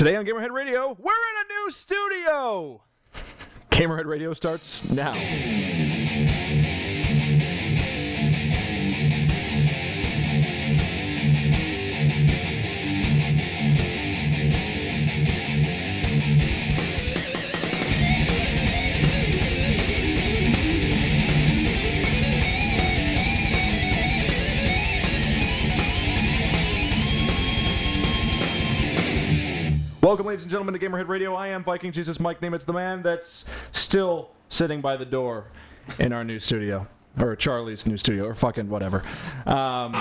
Today on Gamerhead Radio, we're in a new studio. Gamerhead Radio starts now. Welcome, ladies and gentlemen, to Gamerhead Radio. I am Viking Jesus Mike Nimitz, the man that's still sitting by the door in our new studio, or Charlie's new studio, or fucking whatever. Um,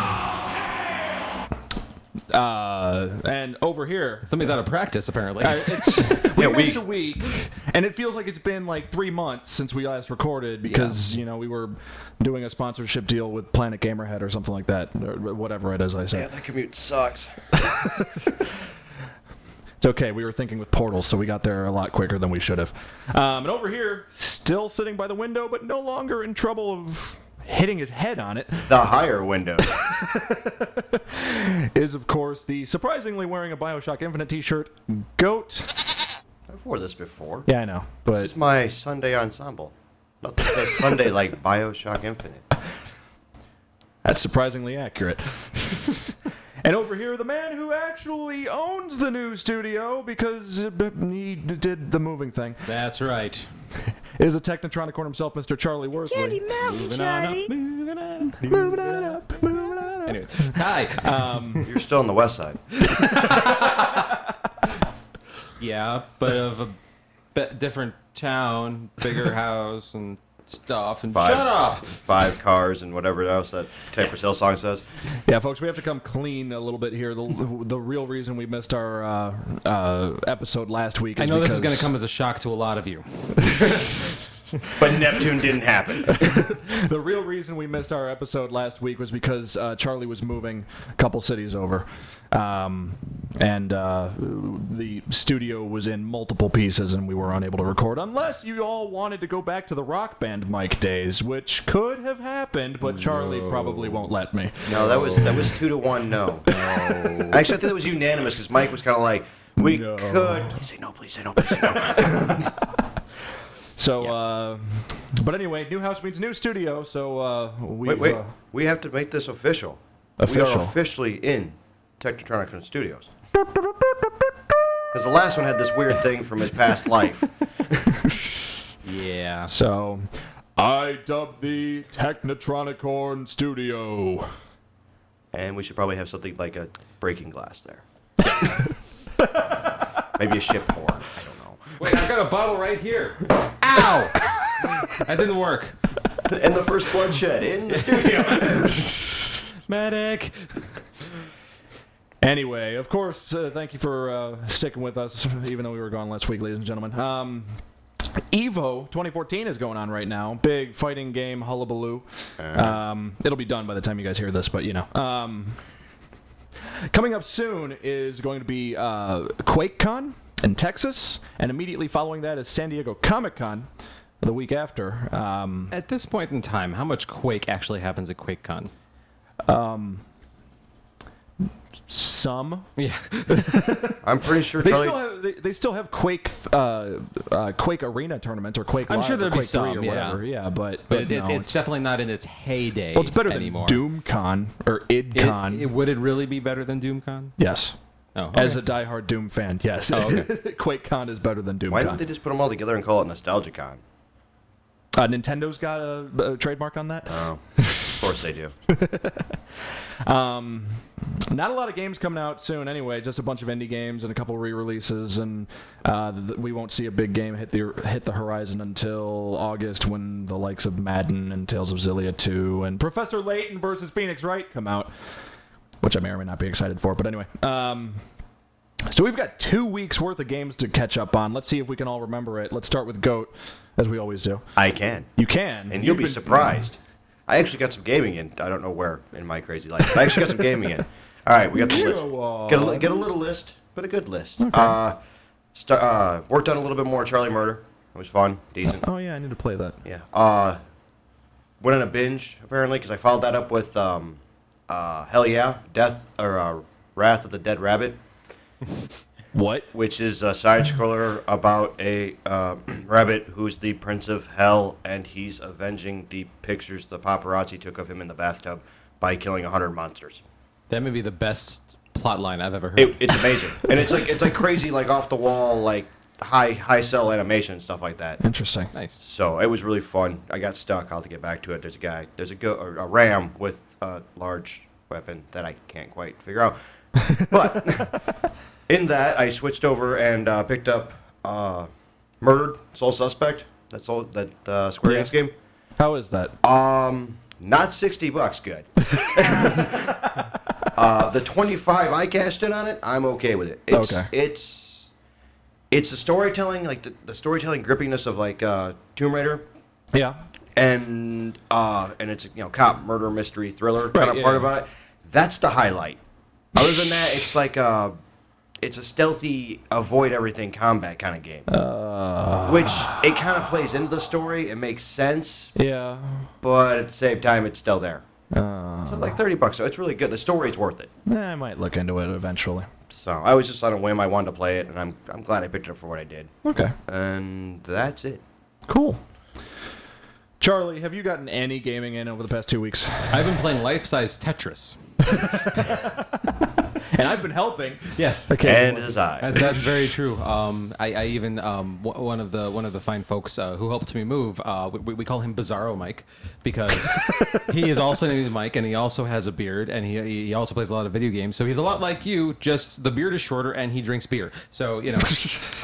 uh, and over here, Somebody's out of practice, apparently. uh, it's we Yeah, missed we- a week, and it feels like it's been like three months since we last recorded because you know we were doing a sponsorship deal with Planet Gamerhead or something like that, or whatever it is. I say Yeah, that commute sucks. it's okay. We were thinking with portals, so we got there a lot quicker than we should have. Um, and over here, still sitting by the window, but no longer in trouble of hitting his head on it, The higher window. is of course the surprisingly wearing a Bioshock Infinite T-shirt, Goat. I've wore this before. Yeah, I know, but This is my Sunday ensemble. Nothing says Sunday like Bioshock Infinite. That's surprisingly accurate. and over here, the man who actually owns the new studio because uh, he did the moving thing That's right. is the Technotronicorn himself, Mr. Charlie Worsley. Moving on up, moving on, up, Moving on up, moving on up. Anyways, hi. Um, You're still on the west side. yeah, but of a be- different town, bigger house, and stuff. And Five, shut up. Five cars and whatever else that Cypress Hill song says. yeah, folks, we have to come clean a little bit here. The, the real reason we missed our uh, uh, episode last week I is know this is going to come as a shock to a lot of you. But Neptune didn't happen. The real reason we missed our episode last week was because uh, Charlie was moving a couple cities over. Um, and uh, the studio was in multiple pieces, and we were unable to record unless you all wanted to go back to the rock band Mike days, which could have happened, but Charlie probably won't let me. No, that was that was two to one. No. Actually, I think that was unanimous because Mike was kind of like, "We No. could." Please say no. Please say no. Please say no. So, uh, but anyway, new house means new studio. So uh, we've wait, wait. Uh, We have to make this official. We Official. are officially in Technotronic Studios. Because the last one had this weird thing from his past life. Yeah. so I dub the Technotronicorn Studio. And we should probably have something like a breaking glass there. Maybe a ship horn. I don't know. Wait, I've got a bottle right here. Ow! that didn't work. And the first bloodshed in the studio. Medic. Anyway, of course, uh, thank you for uh, sticking with us, even though we were gone last week, ladies and gentlemen. Um, Evo 2014 is going on right now. Big fighting game hullabaloo. Um, it'll be done by the time you guys hear this, but you know. Um, coming up soon is going to be uh, QuakeCon in Texas, and immediately following that is San Diego Comic Con the week after. Um, At this point in time, how much Quake actually happens at QuakeCon? Some Yeah. I'm pretty sure They Charlie. still have they, they still have Quake uh, uh, Quake Arena tournament or Quake. I'm Live sure or there'd be Quake 3 or some, yeah. whatever. Yeah, but But it, no, it's it's, definitely not in its heyday well, it's better anymore. than DoomCon or It- IdCon. it- would it really be better than DoomCon? yes, Oh, as okay. a diehard Doom fan, yes. Oh, okay. QuakeCon is better than DoomCon. Why don't they just put them all together and call it NostalgiaCon? uh, Nintendo's got a, a trademark on that. Oh, of course they do. Um, not a lot of games coming out soon anyway. Just a bunch of indie games and a couple re-releases, and uh, th- we won't see a big game hit the hit the horizon until August when the likes of Madden and Tales of Xillia 2 and Professor Layton versus Phoenix Wright come out, which I may or may not be excited for. But anyway, um, so we've got two weeks worth of games to catch up on. Let's see if we can all remember it. Let's start with Goat, as we always do. I can. You can, And you'll You've be been- surprised. I actually got some gaming in. I don't know where in my crazy life. I actually got some gaming in. All right, we got the Go list. Get a, get a little list, but a good list. Uh, st- uh, worked on a little bit more Charlie Murder. It was fun, decent. Oh yeah, I need to play that. Yeah. Uh, went on a binge apparently because I followed that up with um, uh, Hell Yeah, Death or uh, Wrath of the Dead Rabbit. What? which is a side scroller about a uh, rabbit who's the prince of hell, and he's avenging the pictures the paparazzi took of him in the bathtub by killing hundred monsters. That may be the best plot line I've ever heard. It, it's amazing, and it's like it's like crazy, like off the wall, like high high cell animation and stuff like that. Interesting. nice. So it was really fun. I got stuck. I'll have to get back to it. There's a guy. There's a go, a ram with a large weapon that I can't quite figure out. But in that, I switched over and uh, picked up uh, Murdered Soul Suspect. That's all that uh, Square. Enix game. How is that? Um, not sixty bucks. Good. uh, the twenty-five I cashed in on it. I'm okay with it. It's, Okay. It's it's the storytelling, like the, the storytelling grippiness of like uh, Tomb Raider yeah. and uh, and it's you know cop murder mystery thriller kind Right, of yeah, part yeah. of it. That's the highlight. Other than that, it's like a it's a stealthy avoid everything combat kind of game, Uh. which it kind of plays into the story. It makes sense, Yeah. but at the same time, it's still there. Uh, So like thirty bucks. So it's really good. The story's worth it. eh, I might look into it eventually. So I was just on a whim. I wanted to play it, and I'm I'm glad I picked it up for what I did. Okay. And that's it. Cool. Charlie, have you gotten any gaming in over the past two weeks? I've been playing life size Tetris. And I've been helping. Yes. And as I. That, that's very true. Um, I, I even um, w- one of the one of the fine folks uh, who helped me move. Uh, we, we call him Bizarro Mike because he is also named Mike, and he also has a beard, and he he also plays a lot of video games. So he's a lot like you. Just the beard is shorter, and he drinks beer. So you know.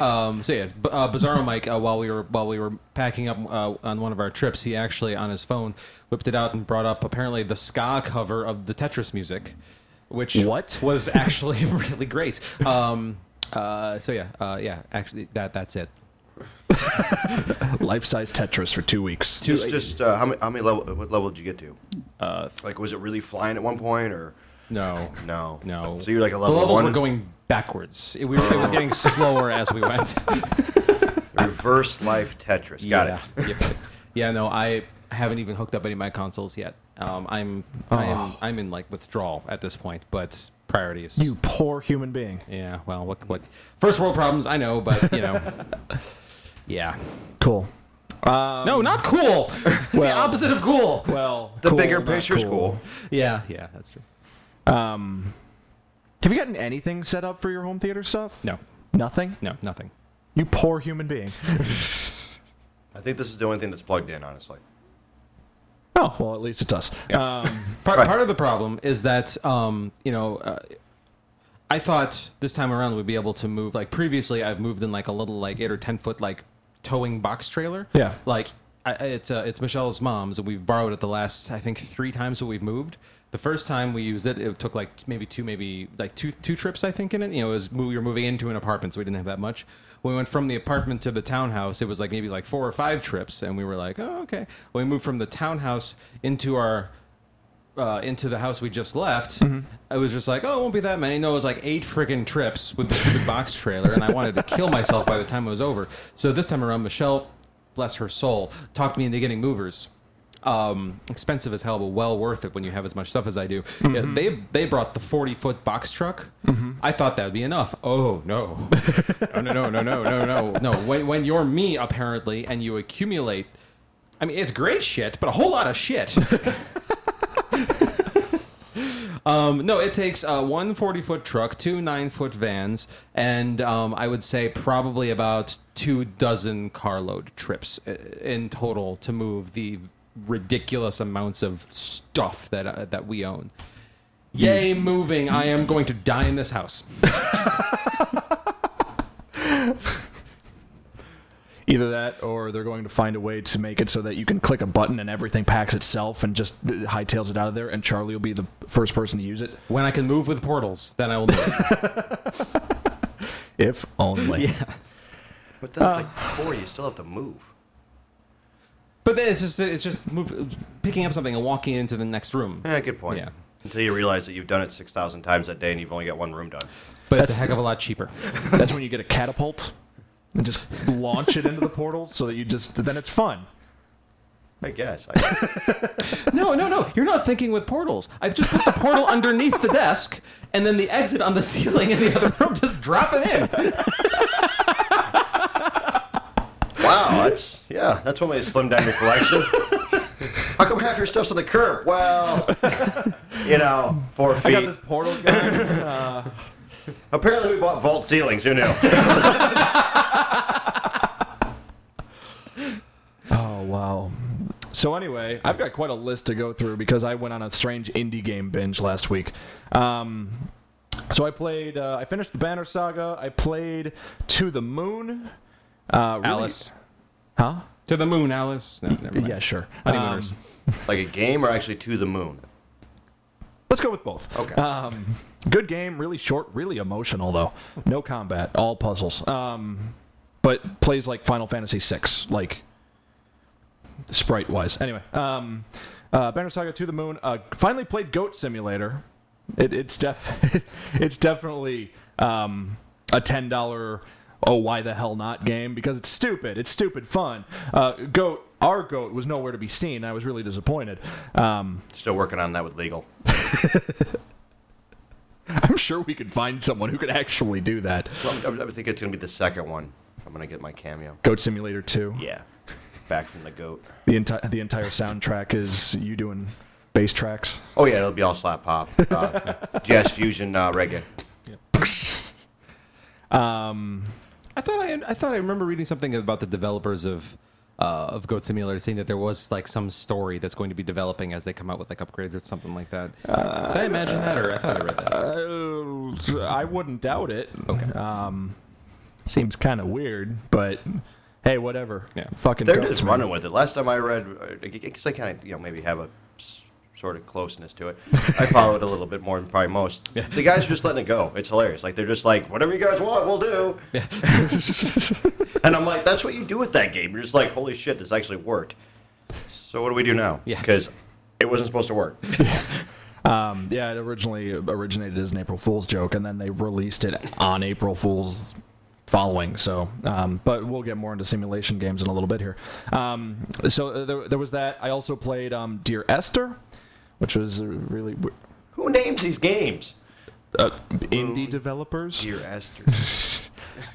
um, so yeah, B- uh, Bizarro Mike. Uh, while we were while we were packing up uh, on one of our trips, he actually on his phone whipped it out and brought up apparently the ska cover of the Tetris music. Which What? was actually really great. Um, uh, so yeah, uh, yeah. Actually, that that's it. Life size Tetris for two weeks. Just, just uh, how many, how many level? What level did you get to? Uh, Like, was it really flying at one point, or no, no? no. So you're like a level. the levels one, were going backwards. It, we were, it was getting slower as we went. reverse life Tetris. Got yeah. it. Yep. Yeah. No, I haven't even hooked up any of my consoles yet. Um, I'm I am Oh. I'm in like withdrawal at this point, but priorities. You poor human being. Yeah. Well, what what? First world problems. I know, but you know. yeah. Cool. no, not cool. It's the well- opposite of cool. Well, The cool, bigger not picture's cool. Yeah. Yeah. That's true. Um, have you gotten anything set up for your home theater stuff? No. Nothing? No. Nothing. You poor human being. I think this is the only thing that's plugged in, honestly. Oh, well, at least it's us. Um, Part, Right. part of the problem is that um, you know uh, I thought this time around we'd be able to move like previously I've moved in like a little like eight or ten foot like towing box trailer. Yeah. Like I- it's uh, it's Michelle's mom's and we've borrowed it the last I think three times that we've moved. The first time we used it, it took like maybe two, maybe like two two trips I think in it. You know, it was we were moving into an apartment, so we didn't have that much. When we went from the apartment to the townhouse, it was like maybe like four or five trips, and we were like, oh okay. When we moved from the townhouse into our uh, into the house we just left, I was just like, oh, it won't be that many. No, it was like eight friggin' trips with the stupid box trailer, and I wanted to kill myself by the time it was over. So this time around, Michelle, bless her soul, talked me into getting movers um, expensive as hell, but well worth it when you have as much stuff as I do. Mm-hmm. Yeah, they they brought the forty foot box truck. Mm-hmm. I thought that would be enough. Oh no, no no no no no no no. When when you're me apparently and you accumulate, I mean it's great shit, but a whole lot of shit. Um, no, it takes uh, one 40 foot truck, two nine foot vans, and um, I would say probably about two dozen carload trips uh, in total to move the ridiculous amounts of stuff that uh, that we own. Yay, moving! I am going to die in this house. either that or they're going to find a way to make it so that you can click a button and everything packs itself and just uh, hightails it out of there, and Charlie will be the first person to use it. When I can move with portals, then I will move. If only. yeah. But then, like, before you still have to move. But then it's just it's just move, picking up something and walking into the next room. Yeah, good point. Yeah. Until you realize that you've done it six thousand times that day and you've only got one room done. But it's a heck of a lot cheaper. That's when you get a catapult and just launch it into the portal so that you just then it's fun. I guess. I, No, no, no. You're not thinking with portals. I've just put the portal underneath the desk, and then the exit on the ceiling in the other room. Just drop it in. Wow, that's yeah. That's one way to slim down your collection. How come half your stuff's on the curb? Well, you know, four I got feet. this portal gun. Uh, Apparently, we bought vault ceilings. Who knew? oh wow. So anyway, I've got quite a list to go through because I went on a strange indie game binge last week. Um, so I played. Uh, I finished the Banner Saga. I played To the Moon. Uh, really- Alice. Huh? To the moon, Alice. No, never mind. Yeah, sure. Honeymooners. Um, like a game or actually to the moon? Let's go with both. Okay. Um, good game, really short, really emotional though. No combat, all puzzles. Um, but plays like Final Fantasy VI, like sprite wise. Anyway, um, uh, Banner Saga to the Moon. Uh, finally played Goat Simulator. It, it's def- it's definitely um, a ten dollar. Oh, why the hell not game? Because it's stupid. It's stupid fun. Uh, goat, our goat was nowhere to be seen. I was really disappointed. Um, Still working on that with legal. I'm sure we could find someone who could actually do that. Well, I'm- I think it's gonna be the second one. I'm gonna get my cameo. Goat Simulator 2. Yeah, back from the goat. The entire the entire soundtrack is you doing bass tracks. Oh yeah, it'll be all slap pop, uh, jazz fusion, uh, reggae. Um, I thought I, I thought I remember reading something about the developers of uh, of Goat Simulator, saying that there was like some story that's going to be developing as they come out with like upgrades or something like that. Did I imagine that, or I thought I read that? uh, I wouldn't doubt it. Okay. Um, seems kind of weird, but hey, whatever. Yeah. Fucking. They're just running with it. Last time I read, because I kind of you know maybe have a s- sort of closeness to it. I follow it a little bit more than probably most. The guys are just letting it go. It's hilarious. Like they're just like whatever you guys want, we'll do. and I'm like, that's what you do with that game. You're just like, holy shit, this actually worked. So what do we do now? Yeah. Because it wasn't supposed to work. Um, yeah, it originally originated as an April Fool's joke, and then they released it on April Fool's following. So, um, but we'll get more into simulation games in a little bit here. Um, so uh, there, there was that. I also played um, Dear Esther, which was really w- Who names these games? uh, indie developers. Dear Esther.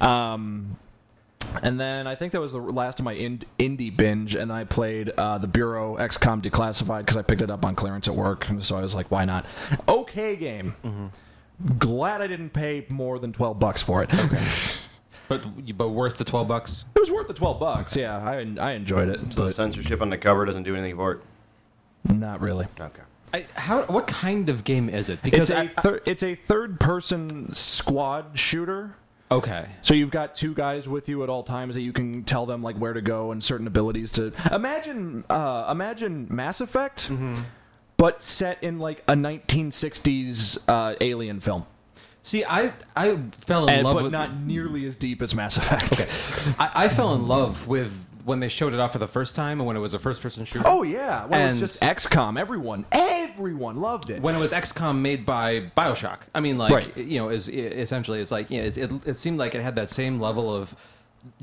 And then I think that was the last of my ind- indie binge, and then I played uh, the Bureau XCOM Declassified because I picked it up on clearance at work, and so I was like, why not? Okay, game. Glad I didn't pay more than twelve bucks for it. Okay, But but worth the twelve bucks. it was worth the twelve bucks. Yeah, I I enjoyed it, the but censorship on the cover doesn't do anything for it. not really. Okay. I, how what kind of game is it? Because It's a I, thir- it's a third person squad shooter. okay. So you've got two guys with you at all times that you can tell them like where to go and certain abilities to imagine. Uh, imagine Mass Effect, but set in like a 1960s uh, alien film, See, I I fell in and, love but with not nearly as deep as Mass Effect. I, I fell in love with when they showed it off for the first time and when it was a first person shooter. Oh yeah, when And- it was just XCOM, everyone everyone loved it. when it was XCOM made by BioShock. I mean, like Right. you know, is essentially it's like you know, it, it, it seemed like it had that same level of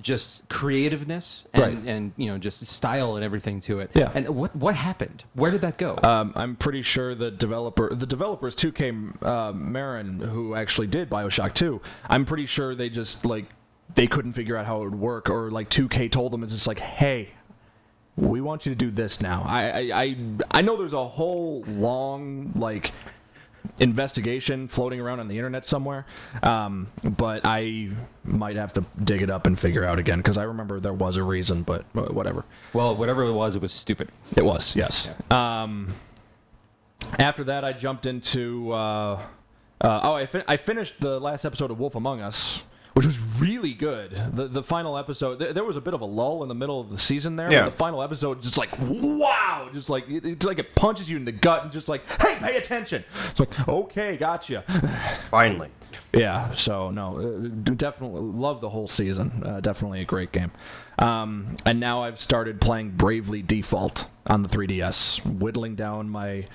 just creativeness and, Right. and you know just style and everything to it. Yeah. And what what happened? Where did that go? Um, I'm pretty sure the developer, the developers 2K uh, Marin, who actually did Bioshock 2, I'm pretty sure they just like they couldn't figure out how it would work, or like 2K told them it's just like, hey, we want you to do this now. I I I, I know there's a whole long like investigation floating around on the internet somewhere, um, but I might have to dig it up and figure out again because I remember there was a reason, but uh, whatever. well, whatever it was, it was stupid. It was, yes. Um, after that, I jumped into. Uh, uh, oh, I, fin- I finished the last episode of Wolf Among Us, which was really good. The the final episode, th- there was a bit of a lull in the middle of the season there. Yeah. The final episode, just like wow, just like it, it's like it punches you in the gut and just like, hey, pay attention. It's like okay, gotcha. Finally. Yeah, so no, uh, definitely love the whole season. Uh, definitely a great game. Um, and now I've started playing Bravely Default on the 3DS, whittling down my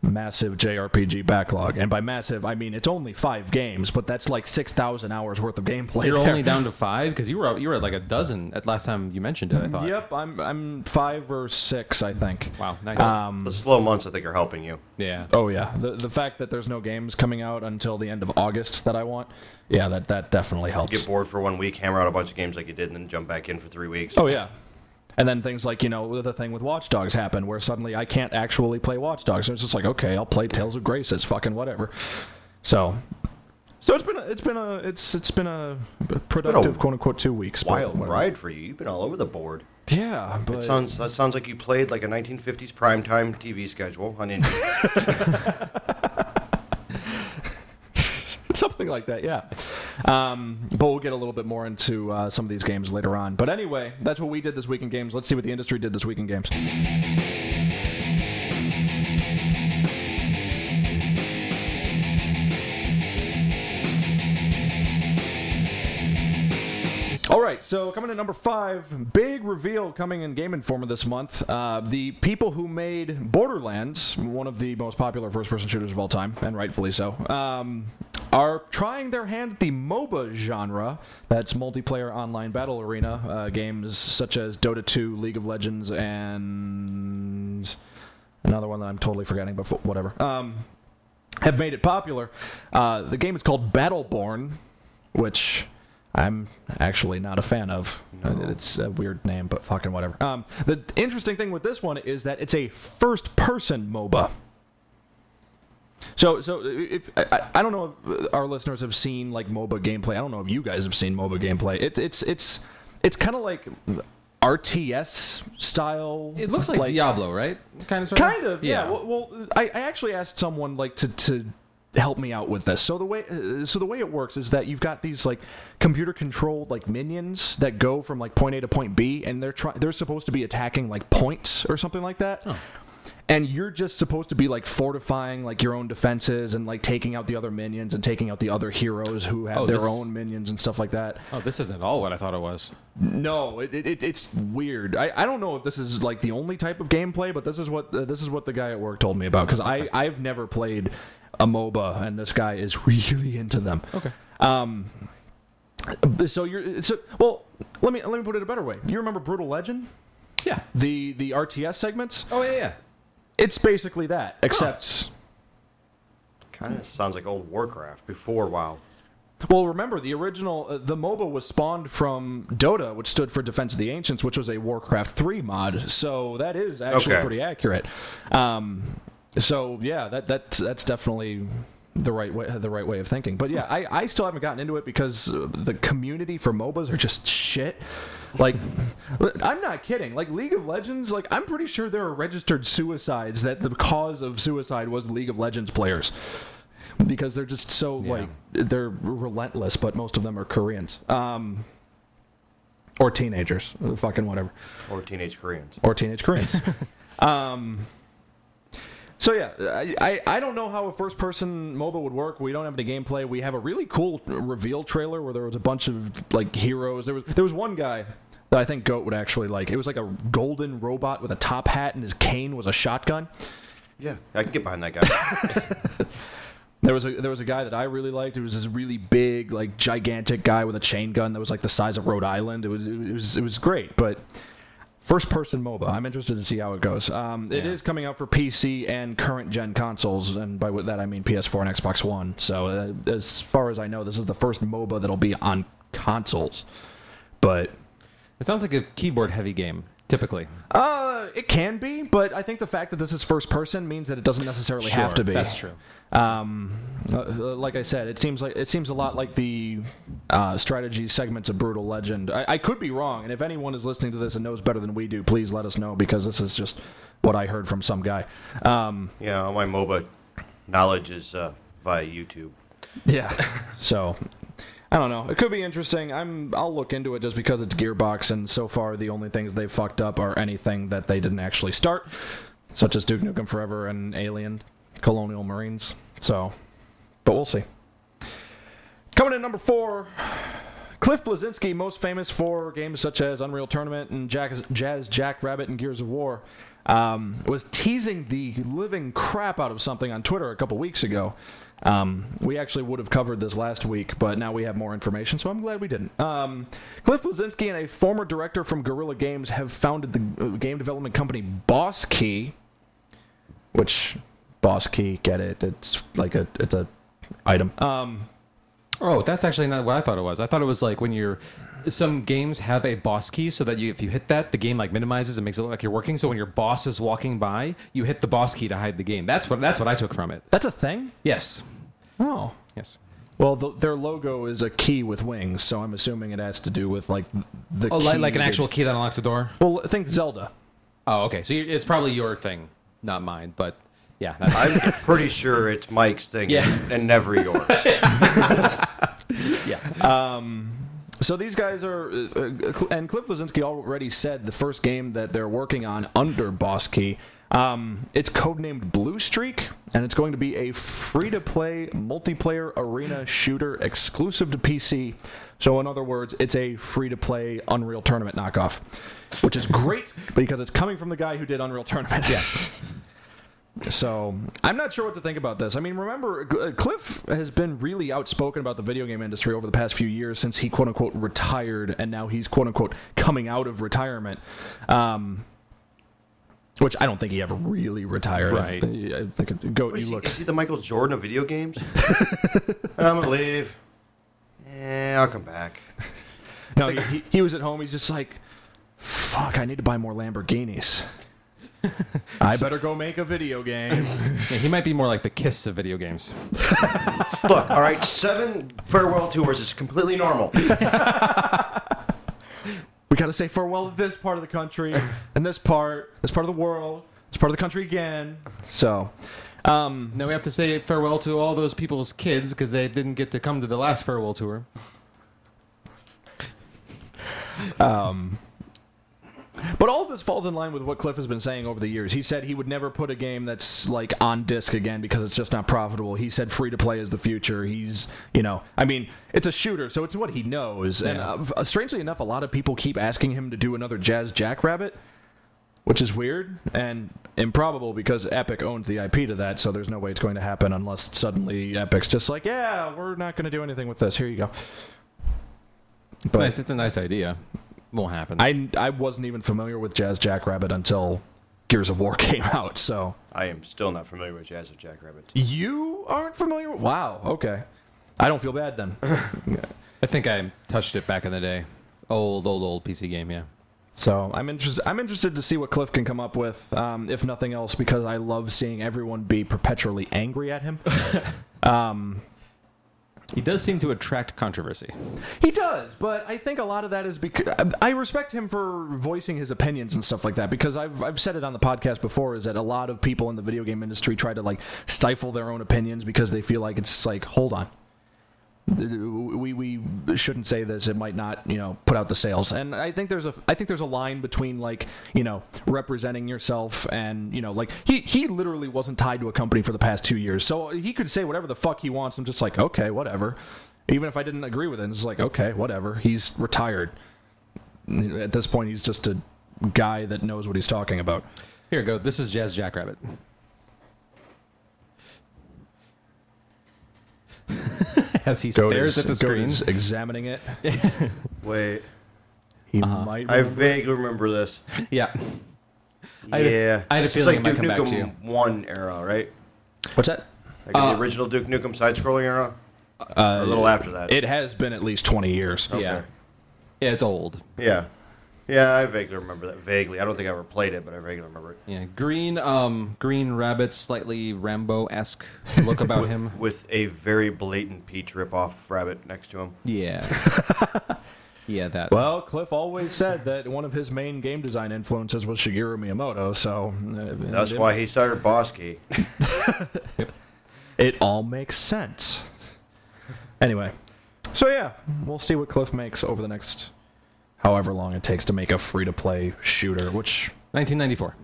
massive JRPG backlog. And by massive, I mean it's only five games, but that's like 6,000 hours worth of gameplay. You're there. only down to five because you were you were at like a dozen at last time you mentioned it. I thought. Yep, I'm, I'm five or six, I think. Wow. Nice. Um, The slow months, I think, are helping you. yeah. Oh yeah, the the fact that there's no games coming out until the end of August that I want, yeah, that that definitely helps. You Get bored for one week, hammer out a bunch of games like you did, and then jump back in for three weeks. Oh yeah. And then things like you know the thing with Watch Dogs happen where suddenly I can't actually play Watch Dogs. So it's just like okay, I'll play Tales of Grace. It's fucking whatever. So, so it's been a, it's been a it's it's been a productive quote unquote two weeks. Wild ride for you. You've been all over the board. Yeah, but It sounds that sounds like you played like a 1950s primetime TV schedule on Indie. something like that. Yeah. Um, but we'll get a little bit more into uh, some of these games later on. But anyway, that's what we did this week in games. Let's see what the industry did this week in games. All right, so coming to number five, big reveal coming in Game Informer this month. Uh, the people who made Borderlands, one of the most popular first-person shooters of all time, and rightfully so, um, are trying their hand at the MOBA genre. That's multiplayer online battle arena uh, games such as Dota 2, League of Legends, and another one that I'm totally forgetting, but whatever. Um, have made it popular. Uh, the game is called Battleborn, which I'm actually not a fan of. It's a weird name, but fucking whatever. Um, the interesting thing with this one is that it's a first-person MOBA. So, so if, I, I don't know if our listeners have seen like MOBA gameplay. I don't know if you guys have seen MOBA gameplay. It, it's it's it's kind of like RTS style. It looks like, Diablo, right? Kind of. Sort Kind of, yeah. Well, well I, I actually asked someone like to, to help me out with this. So the way uh, so the way it works is that you've got these like computer controlled like minions that go from like point A to point B, and they're trying they're supposed to be attacking like points or something like that. And you're just supposed to be like fortifying like your own defenses and like taking out the other minions and taking out the other heroes who have Oh, their this- own minions and stuff like that. Oh, this isn't all what I thought it was. No, it, it, it's weird. I, I don't know if this is like the only type of gameplay, but this is what uh, this is what the guy at work told me about because I I've never played a MOBA and this guy is really into them. Okay. Um. So you're so well. Let me let me put it a better way. You remember Brutal Legend, Yeah. the the RTS segments? Oh yeah, yeah. It's basically that, except. kind of sounds like old Warcraft before WoW. Well, remember the original uh, the MOBA was spawned from Dota, which stood for Defense of the Ancients, which was a Warcraft 3 mod. So that is actually Okay. pretty accurate. Um, so yeah, that that that's definitely the right way the right way of thinking. But yeah, I, I still haven't gotten into it because uh, the community for MOBAs are just shit. Like I'm not kidding. Like League of Legends, like I'm pretty sure there are registered suicides that the cause of suicide was League of Legends players because they're just so like they're relentless, but most of them are Koreans. Um, or teenagers, fucking whatever, Or teenage Koreans. or teenage Koreans. um, so yeah, I, I I don't know how a first-person MOBA would work. We don't have any gameplay. We have a really cool reveal trailer where there was a bunch of like heroes. There was there was one guy that I think Goat would actually like. It was like a golden robot with a top hat, and his cane was a shotgun. Yeah, I can get behind that guy. There was a there was a guy that I really liked. It was this really big, like gigantic guy with a chain gun that was like the size of Rhode Island. It was it was it was great, but first person MOBA. I'm interested to see how it goes. Um, It Yeah. is coming out for PC and current gen consoles, and by that I mean PS4 and Xbox One. So uh, as far as I know, this is the first MOBA that'll be on consoles. But It sounds like a keyboard heavy game, typically. uh, it can be, but I think the fact that this is first person means that it doesn't necessarily have to be. That's true. Um, uh, like I said, it seems like it seems a lot like the uh, strategy segments of Brutal Legend. I, I could be wrong, and if anyone is listening to this and knows better than we do, please let us know because this is just what I heard from some guy. Um, yeah, all my MOBA knowledge is uh, via YouTube. yeah. so I don't know. It could be interesting. I'm. I'll look into it just because it's Gearbox, and so far the only things they've fucked up are anything that they didn't actually start, such as Duke Nukem Forever and Alien, Colonial Marines. So, but we'll see. Coming in number four, Cliff Bleszinski, most famous for games such as Unreal Tournament and Jack, Jazz Jack Rabbit and Gears of War. um, was teasing the living crap out of something on Twitter a couple weeks ago. Um, we actually would have covered this last week, but now we have more information, so I'm glad we didn't. Um, Cliff Bleszinski and a former director from Guerrilla Games have founded the uh, game development company Boss Key, which Boss Key, get it? It's like a it's a item. Um, Oh, that's actually not what I thought it was. I thought it was like when you're. Some games have a boss key so that you, if you hit that, the game like minimizes and makes it look like you're working. So when your boss is walking by, you hit the boss key to hide the game. That's what that's what I took from it. that's a thing. Yes, Oh. yes. Well, the, their logo is a key with wings, so I'm assuming it has to do with like the Oh, key like, like an actual key that unlocks the door. Well, think Zelda. Oh, okay. So you, it's probably your thing, not mine. But yeah, that's, I'm pretty sure it's Mike's thing Yeah. and, and never yours. yeah. Um, So these guys are, uh, uh, and Cliff Bleszinski already said the first game that they're working on under Boss Key. Um, it's codenamed Blue Streak, and it's going to be a free-to-play multiplayer arena shooter exclusive to PC. So, in other words, it's a free-to-play Unreal Tournament knockoff, which is great because it's coming from the guy who did Unreal Tournament. Yeah. So I'm not sure what to think about this. I mean, remember, uh, Cliff has been really outspoken about the video game industry over the past few years since he quote unquote retired, and now he's quote unquote coming out of retirement. Um, which I don't think he ever really retired. Right. I, I think go. What is, You he, look. is he the Michael Jordan of video games? I'm gonna leave. Yeah, I'll come back. No, he, he, he was at home. He's just like, fuck. I need to buy more Lamborghinis. I better go make a video game. Yeah, he might be more like the kiss of video games. Look, all right, seven farewell tours is completely normal. we got to say farewell to this part of the country and this part, this part of the world, this part of the country again. So, um, Now we have to say farewell to all those people's kids because they didn't get to come to the last farewell tour. But all of this falls in line with what Cliff has been saying over the years. He said he would never put a game that's like on disc again because it's just not profitable. He said free to play is the future. He's, you know, I mean, it's a shooter, so it's what he knows. And uh, strangely enough, a lot of people keep asking him to do another Jazz Jackrabbit. Which is weird and improbable because Epic owns the IP to that, so there's no way it's going to happen unless suddenly Epic's just like, yeah, we're not going to do anything with this. Here you go. But nice, it's a nice idea. Won't happen. I I wasn't even familiar with Jazz Jackrabbit until Gears of War came out. So I am still not familiar with Jazz of Jackrabbit. you aren't familiar? with Wow. Okay. I don't feel bad then. I think I touched it back in the day. Old, old, old PC game. Yeah. So I'm interested. I'm interested to see what Cliff can come up with, um, if nothing else, because I love seeing everyone be perpetually angry at him. He does seem to attract controversy. He does, but I think a lot of that is because I respect him for voicing his opinions and stuff like that. Because I've I've said it on the podcast before, is that a lot of people in the video game industry try to like stifle their own opinions because they feel like it's like, hold on, we we shouldn't say this. It might not you know put out the sales. And I think there's a I think there's a line between like you know representing yourself and you know like he he literally wasn't tied to a company for the past two years, so he could say whatever the fuck he wants. I'm just like okay, whatever. Even if I didn't agree with it, it's like okay, whatever. He's retired. At this point, he's just a guy that knows what he's talking about. Here, go. This is Jazz Jackrabbit. As he stares at the screen. Goes examining it. Wait, He might. I remember- vaguely remember this. Yeah. I had a- yeah, I had a This is feeling like it might Duke come back to Nukem One era, right? What's that? Like Uh, the original Duke Nukem side-scrolling era, or a little after that. It has been at least 20 years. Okay. Yeah. Yeah, it's old. Yeah, yeah, I vaguely remember that. Vaguely, I don't think I ever played it, but I vaguely remember it. Yeah. Green, um, green rabbit, slightly Rambo-esque look about him. With a very blatant Peach rip-off rabbit next to him. Yeah. yeah, that. Well, Cliff always said that one of his main game design influences was Shigeru Miyamoto, so uh, That's why he started Bosky. Key. it all makes sense. Anyway, so yeah, we'll see what Cliff makes over the next however long it takes to make a free-to-play shooter. Which 1994.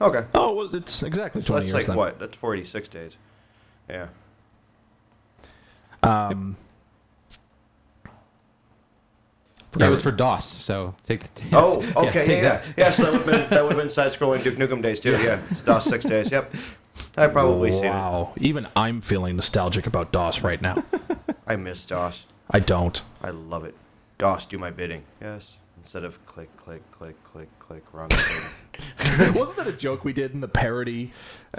Okay. oh, well, it's exactly So 20 that's years like then. what? That's 46 days. Yeah. Um, Yeah, it was for DOS. So take the. Oh, okay, yeah, take yeah. that. Yeah, so that would have been, that would have been side-scrolling Duke Nukem days too. Yeah, it's DOS six days. Yep, I probably seen it. Wow. Even I'm feeling nostalgic about DOS right now. I miss DOS. I don't. I love it. DOS, do my bidding. Yes, instead of click, click, click, click, click, run. Wasn't that a joke we did in the parody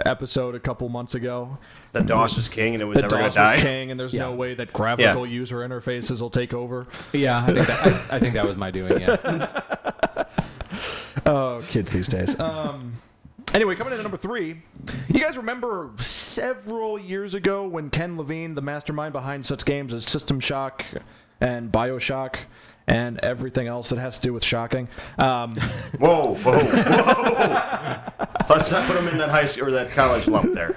episode a couple months ago? that DOS was king and it was That never DOS gonna was die. king, and there's no way that graphical user interfaces will take over. Yeah, I think that, I, I think that was my doing. Yeah. Oh, kids these days. Um, anyway, coming in at number three, you guys remember several years ago when Ken Levine, the mastermind behind such games as System Shock and Bioshock, and everything else that has to do with shocking. Um, Whoa, whoa, whoa! Let's not put him in that high school or that college lump there.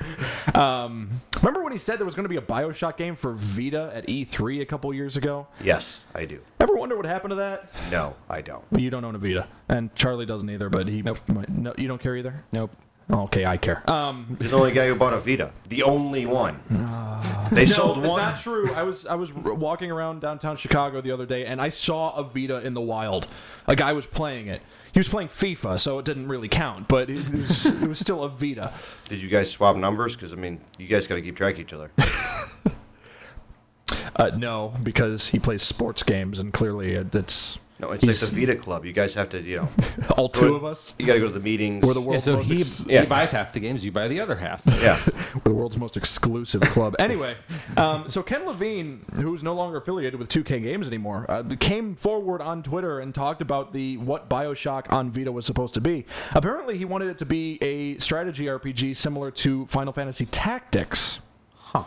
remember when he said there was going to be a Bioshock game for Vita at E3 a couple years ago? Yes, I do. Ever wonder what happened to that? No, I don't. Well, you don't own a Vita, and Charlie doesn't either. But he, Nope. might, no, you don't care either. Nope. Okay, I care. Um, He's the only guy who bought a Vita. The only one. they sold no, it's one. not true. I was I was r- walking around downtown Chicago the other day, and I saw a Vita in the wild. A guy was playing it. He was playing FIFA, so it didn't really count, but it was, it was still a Vita. Did you guys swap numbers? Because I mean, you guys got to keep track of each other. Uh, no, because he plays sports games, and clearly it, it's No, it's He's- like the Vita Club. You guys have to, you know, all two of us. You got to go to the meetings. We're the Yeah, world's so most he, ex- Yeah. he buys half the games, you buy the other half. yeah. We're the world's most exclusive club. anyway, um, so Ken Levine, who's no longer affiliated with 2K Games anymore, uh, came forward on Twitter and talked about the what BioShock on Vita was supposed to be. Apparently, he wanted it to be a strategy RPG similar to Final Fantasy Tactics. Huh.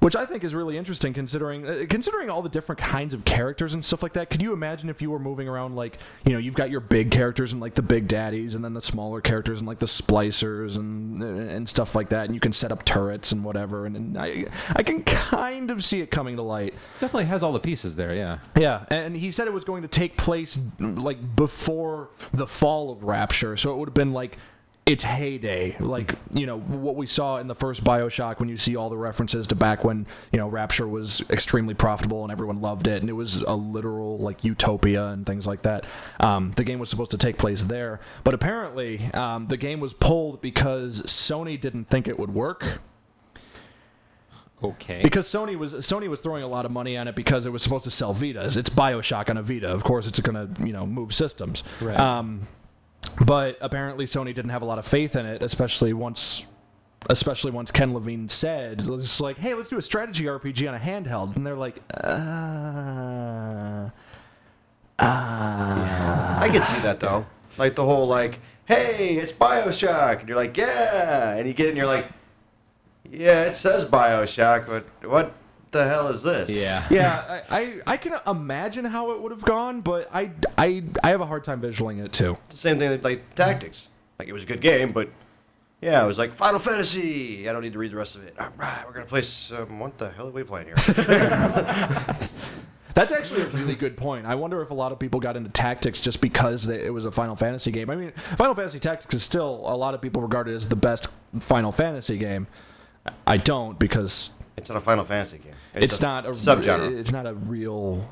Which I think is really interesting, considering uh, considering all the different kinds of characters and stuff like that. Could you imagine if you were moving around like you know you've got your big characters and like the big daddies, and then the smaller characters and like the splicers and and stuff like that, and you can set up turrets and whatever. And, and I I can kind of see it coming to light. Definitely has all the pieces there, yeah. Yeah, and he said it was going to take place like before the fall of Rapture, so it would have been like its heyday, like you know what we saw in the first Bioshock when you see all the references to back when you know Rapture was extremely profitable and everyone loved it, and it was a literal like utopia and things like that. Um, the game was supposed to take place there, but apparently um, the game was pulled because Sony didn't think it would work Okay. because Sony was Sony was throwing a lot of money on it because it was supposed to sell Vitas. It's BioShock on a Vita. Of course, it's going to you know move systems. Right. Um, but apparently, Sony didn't have a lot of faith in it, especially once. Especially once Ken Levine said, "It's like, hey, let's do a strategy RPG on a handheld," and they're like, uh, I could see that though. Like the whole like, hey, it's Bioshock, and you're like, yeah, and you get it, and you're like, yeah, it says Bioshock, but what the hell is this? yeah. "Yeah, I, I, I can imagine how it would have gone, but I, I, I have a hard time visualizing it too." It's the same thing with, like Tactics. Like it was a good game, but yeah, it was like Final Fantasy. I don't need to read the rest of it. All right, we're gonna play some. What the hell are we playing here? That's actually a really good point. I wonder if a lot of people got into Tactics just because they, it was a Final Fantasy game. I mean, Final Fantasy Tactics is still a lot of people regard it as the best Final Fantasy game. I don't because it's not a Final Fantasy game. It's, not a subgenre. It's not a real.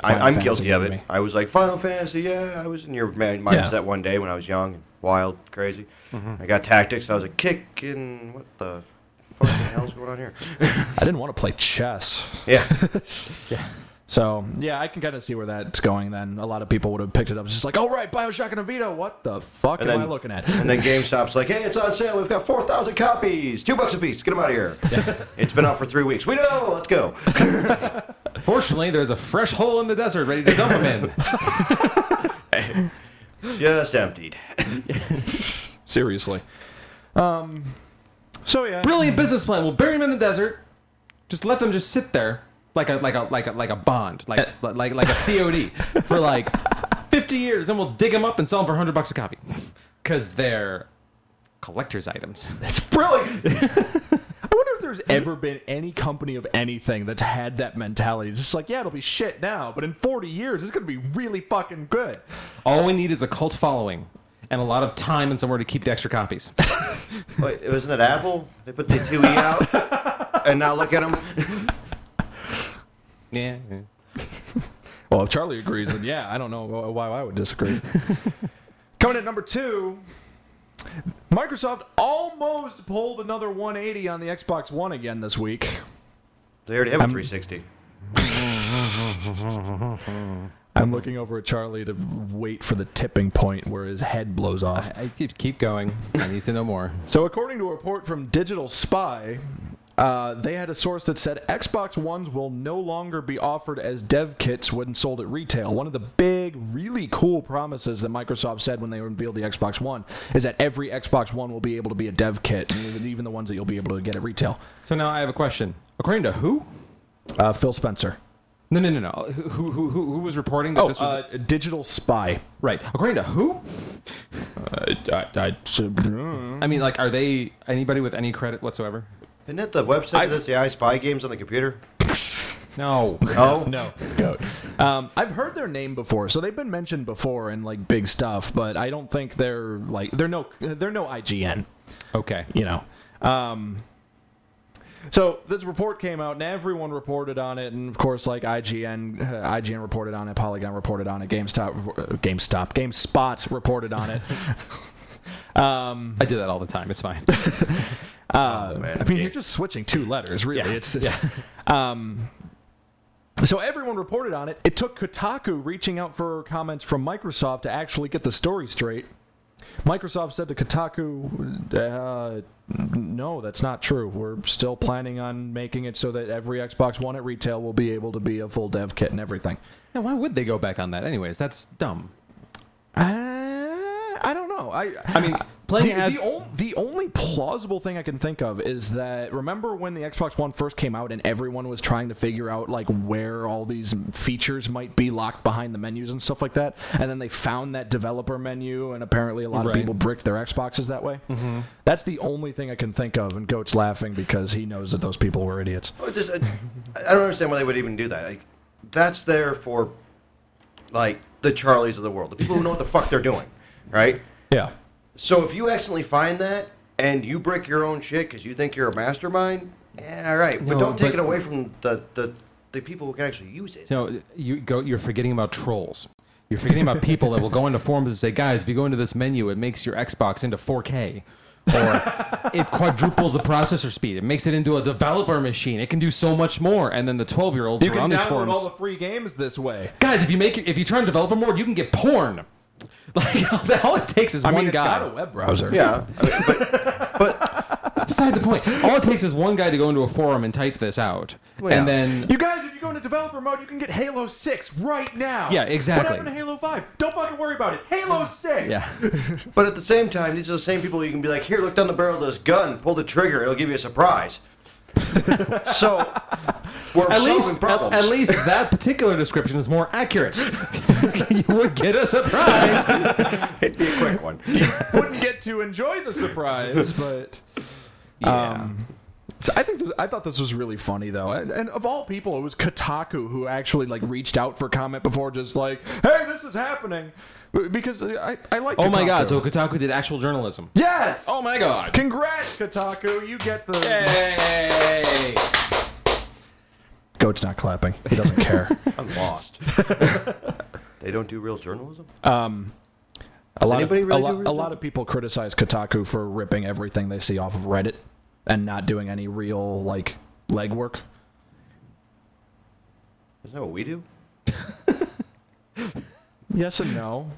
I, I'm guilty of it. game. I was like Final Fantasy. Yeah, I was in your man- mindset one day when I was young, and wild, crazy. Mm-hmm. I got Tactics. I was like, kick and what the fucking hell's going on here? I didn't want to play chess. Yeah. yeah. So yeah, I can kind of see where that's going. Then a lot of people would have picked it up. It's just like, oh right, Bioshock and a Vita. What the fuck And am then- I looking at? And then GameStop's like, hey, it's on sale. We've got 4,000 copies. Two bucks a piece. Get them out of here. it's been out for three weeks. We know. Let's go. Fortunately, there's a fresh hole in the desert ready to dump them in. Just emptied. Seriously. Um. So yeah. Brilliant business plan. We'll bury them in the desert. Just let them just sit there like a like a like a like a bond, like like like a COD for like 50 years. Then we'll dig them up and sell them for 100 bucks a copy because they're collector's items. That's brilliant. I wonder if there's ever been any company of anything that's had that mentality. It's just like, yeah, it'll be shit now, but in 40 years, it's going to be really fucking good. All we need is a cult following and a lot of time and somewhere to keep the extra copies. Wait, wasn't it Apple? They put the 2E out. and now look at them. Yeah. Well, Well, if Charlie agrees, then yeah, I don't know why I would disagree. Coming at number two, Microsoft almost pulled another 180 on the Xbox One again this week. They already have a 360. I'm looking over at Charlie to wait for the tipping point where his head blows off. I, I keep keep going. I need to know more. So, according to a report from Digital Spy, uh, they had a source that said Xbox Ones will no longer be offered as dev kits when sold at retail. One of the big, really cool promises that Microsoft said when they unveiled the Xbox One is that every Xbox One will be able to be a dev kit, even- the ones that you'll be able to get at retail. So now I have a question. According to who? Uh, Phil Spencer. No, no, no, no. Who who who, who was reporting that Oh, this was uh, Digital Spy. right? According to who? I, I, I mean, like, are they anybody with any credit whatsoever? Isn't that the website I- that does the I Spy games on the computer? No. Oh, No, goat. Um, I've heard their name before, so they've been mentioned before in like big stuff, but I don't think they're like they're no they're no IGN, Okay. you know. Um, so this report came out, and everyone reported on it, and of course, like IGN, uh, IGN reported on it, Polygon reported on it, GameStop, uh, GameStop, GameSpot reported on it. um, I do that all the time. It's fine. uh, man. I mean, you're just switching two letters, really. Yeah. It's just, um, so everyone reported on it. It took Kotaku reaching out for comments from Microsoft to actually get the story straight. Microsoft said to Kotaku, uh, "No, that's not true. We're still planning on making it so that every Xbox One at retail will be able to be a full dev kit and everything." Now, why would they go back on that? Anyways, that's dumb. Uh, I don't know. I I mean, playing the, ad- the, on, the only plausible thing I can think of is that remember when the Xbox One first came out and everyone was trying to figure out like where all these features might be locked behind the menus and stuff like that, and then they found that developer menu, and apparently a lot Right. of people bricked their Xboxes that way. Mm-hmm. That's the only thing I can think of, and Goat's laughing because he knows that those people were idiots. I just I, I don't understand why they would even do that. Like, that's there for like the Charlies of the world, the people who know what the fuck they're doing, right? Yeah. So if you accidentally find that and you break your own shit because you think you're a mastermind, yeah, all right, but No, don't take but- it away from the, the the people who can actually use it. No, you go. You're forgetting about trolls. You're forgetting about people that will go into forums and say, "Guys, if you go into this menu, it makes your Xbox into 4K, or it quadruples the processor speed. It makes it into a developer machine. It can do so much more." And then the 12 year olds You who are can on these download forums, all the free games this way. guys, if you make it, if you turn developer mode, you can get porn. Like all it takes is I one mean, it's guy. got a web browser. Yeah, I mean, but That's beside the point. All it takes is one guy to go into a forum and type this out, Well, yeah. and then You guys, if you go into developer mode, you can get Halo 6 right now. Yeah, exactly. What happened to Halo 5? Don't fucking worry about it. Halo 6! yeah. but at the same time, these are the same people you can be like, here, look down the barrel of this gun, pull the trigger, it'll give you a surprise. so we're At solving least, at, problems. at least that particular description is more accurate. you would get a surprise. It'd be a quick one. You wouldn't get to enjoy the surprise, but. Um, so I think this, I thought this was really funny though, and, and of all people, it was Kotaku who actually like reached out for comment before, just like, "Hey, this is happening," because I I like. Oh my Kotaku. god! So Kotaku did actual journalism. yes. Oh my god! Congrats, Kotaku! You get the. Hey! Goat's not clapping. He doesn't care. I'm lost. they don't do real journalism? Um, a lot, anybody of, really a, lot, a lot of people criticize Kotaku for ripping everything they see off of Reddit and not doing any real like legwork. Isn't that what we do? Yes and no.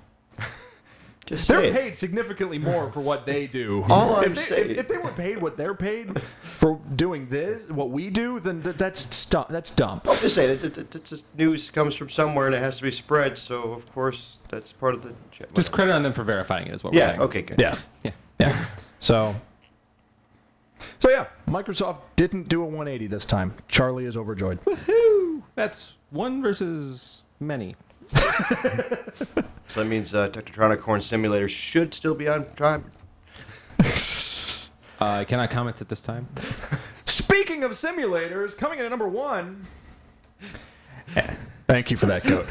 Just They're say it. paid significantly more for what they do. All if I'm they, saying- if, if they were paid what they're paid for doing this, what we do, then th- that's stu- that's dumb. I'm just saying, it, it, it, just news comes from somewhere and it has to be spread, so of course that's part of the. Just credit on them for verifying it is what we're yeah, saying. okay, good. Yeah, Yeah. yeah. So, so yeah, Microsoft didn't do a 180 this time. Charlie is overjoyed. Woohoo! That's one versus many. So that means uh, Technotronic Corn Simulator should still be on time. Uh, can I comment at this time? Speaking of simulators, coming in at number one. Thank you for that, Goat.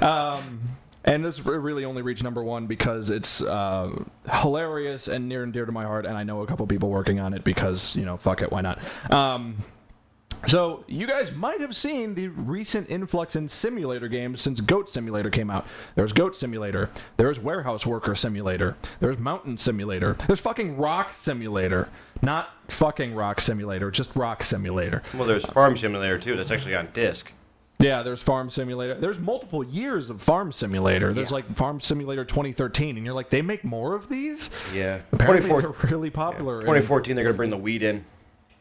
um, and this really only reached number one because it's uh, hilarious and near and dear to my heart, and I know a couple people working on it because you know, fuck it, why not? Um, So, you guys might have seen the recent influx in simulator games since Goat Simulator came out. There's Goat Simulator, there's Warehouse Worker Simulator, there's Mountain Simulator, there's fucking Rock Simulator. Not fucking Rock Simulator, just Rock Simulator. Well, there's Farm Simulator too. That's actually on disc. Yeah, there's Farm Simulator. There's multiple years of Farm Simulator. There's Yeah. like Farm Simulator 2013, and you're like, they make more of these? Yeah. Apparently, 24 they're really popular. and- 2014, they're gonna bring the weed in.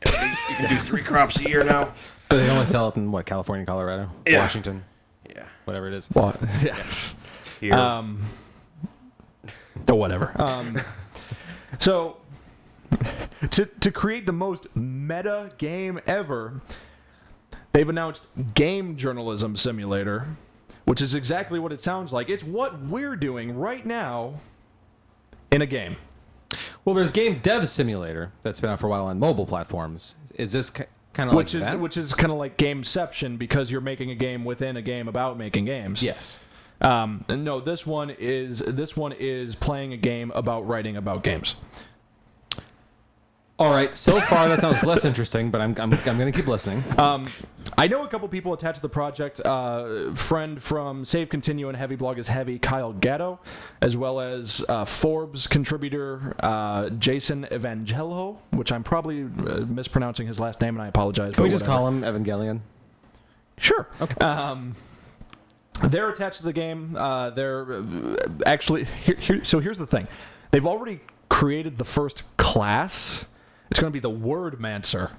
You can do three crops a year now. But they only sell it in what California, Colorado, Yeah. Washington, Yeah. whatever it is. Well, yes. Here. Um, or whatever. Um, so, to to create the most meta game ever, they've announced Game Journalism Simulator, which is exactly what it sounds like. It's what we're doing right now in a game. Well, there's Game Dev Simulator that's been out for a while on mobile platforms. Is this kind of like which is that? which is kind of like gameception because you're making a game within a game about making games. yes. Um, no, this one is this one is playing a game about writing about games. All right. So far, that sounds less interesting, but I'm I'm, I'm going to keep listening. Um, I know a couple people attached to the project. Uh, friend from Save Continue and Heavy Blog is Heavy, Kyle Gatto, as well as uh, Forbes contributor uh, Jason Evangelho, which I'm probably uh, mispronouncing his last name, and I apologize. Can we just whatever. call him Evangelion? Sure. Okay. Um, they're attached to the game. Uh, they're uh, actually here, here. So here's the thing: they've already created the first class. It's going to be the Wordmancer.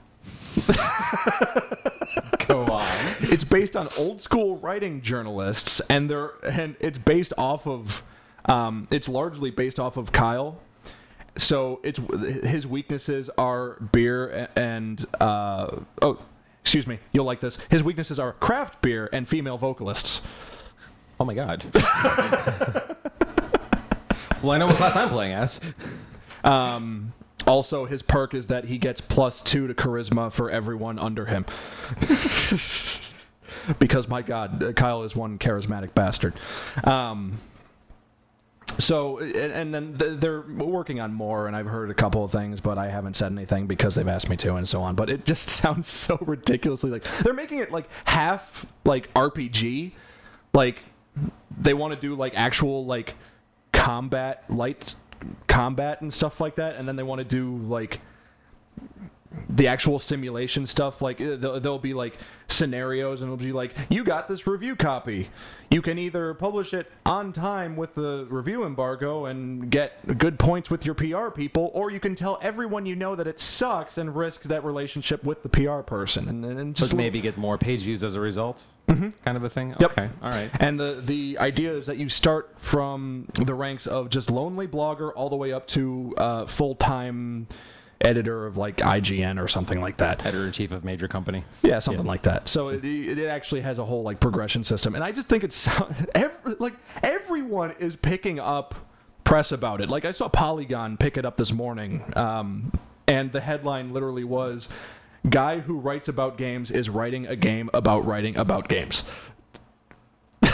Go on. It's based on old school writing journalists, and they're and it's based off of. Um, it's largely based off of Kyle. So it's his weaknesses are beer and uh, oh, excuse me, you'll like this. His weaknesses are craft beer and female vocalists. Oh my god. well, I know what class I'm playing as. Um, also, his perk is that he gets plus two to charisma for everyone under him. because my God, uh, Kyle is one charismatic bastard. Um, so, and, then they're working on more, and I've heard a couple of things, but I haven't said anything because they've asked me to, and so on. But it just sounds so ridiculously like they're making it like half like RPG, like they want to do like actual like combat light combat and stuff like that and then they want to do like the actual simulation stuff like uh, there'll, be like scenarios and it'll be like you got this review copy you can either publish it on time with the review embargo and get good points with your pr people or you can tell everyone you know that it sucks and risk that relationship with the pr person and, just Just maybe get more page views as a result. Kind of a thing. Yep. Okay. All right. And the the idea is that you start from the ranks of just lonely blogger all the way up to uh, full time editor of like IGN or something like that. Editor in chief of major company. Yeah, something like that. So it, it actually has a whole like progression system, and I just think it's every, like everyone is picking up press about it. Like I saw Polygon pick it up this morning, um, and the headline literally was. Guy who writes about games is writing a game about writing about games. I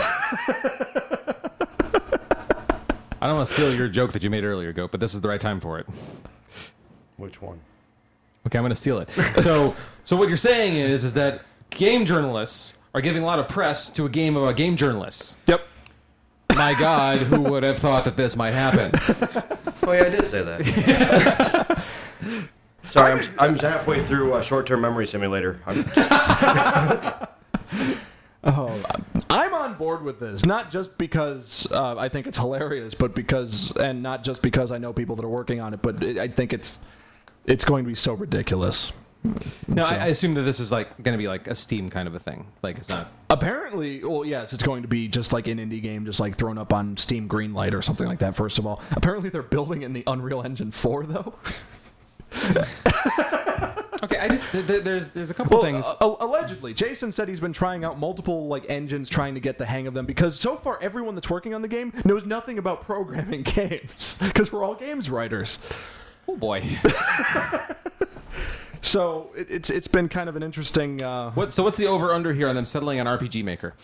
don't want to steal your joke that you made earlier, Goat, but this is the right time for it. Which one? Okay, I'm going to steal it. So, so what you're saying is, is that game journalists are giving a lot of press to a game about game journalists. Yep. My God, who would have thought that this might happen? Oh yeah, I did say that. Sorry, I'm, I'm halfway through a short-term memory simulator. I'm I'm on board with this, not just because uh, I think it's hilarious, but because, and not just because I know people that are working on it, but it, I think it's it's going to be so ridiculous. No, So- I, I assume that this is like going to be like a Steam kind of a thing. Like it's not. Apparently, well, yes, it's going to be just like an indie game, just like thrown up on Steam Greenlight or something like that. First of all, apparently they're building in the Unreal Engine 4, though. Okay, I just there, there's there's a couple Well, things. uh, allegedly, Jason said he's been trying out multiple like engines, trying to get the hang of them. Because so far, everyone that's working on the game knows nothing about programming games. Because we're all games writers. oh boy. So it, it's it's been kind of an interesting. Uh, What? So what's the over under here on them settling on RPG Maker?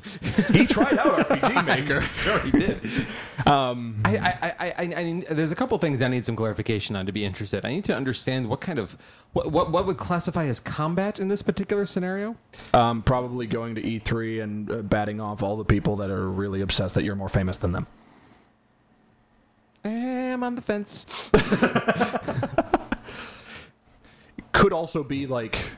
he tried out RPG Maker. Sure, he did. Um, I, I, I, I, I there's a couple things I need some clarification on to be interested. I need to understand what kind of what what, what would classify as combat in this particular scenario. Um, probably going to E3 and uh, batting off all the people that are really obsessed that you're more famous than them. Eh, I'm on the fence. Could also be like.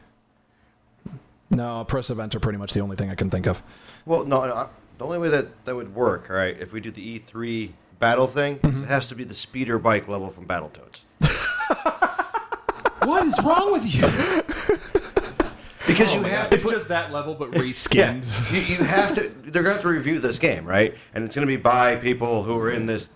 No, press events are pretty much the only thing I can think of. Well, no, no, the only way that that would work, all right, if we do the E3 battle thing, is mm-hmm. it has to be the speeder bike level from Battletoads. what is wrong with you? Because oh, you have to It's put, just that level, but yeah, reskinned. you, you have to. They're going to have to review this game, right? And it's going to be by people who are in this.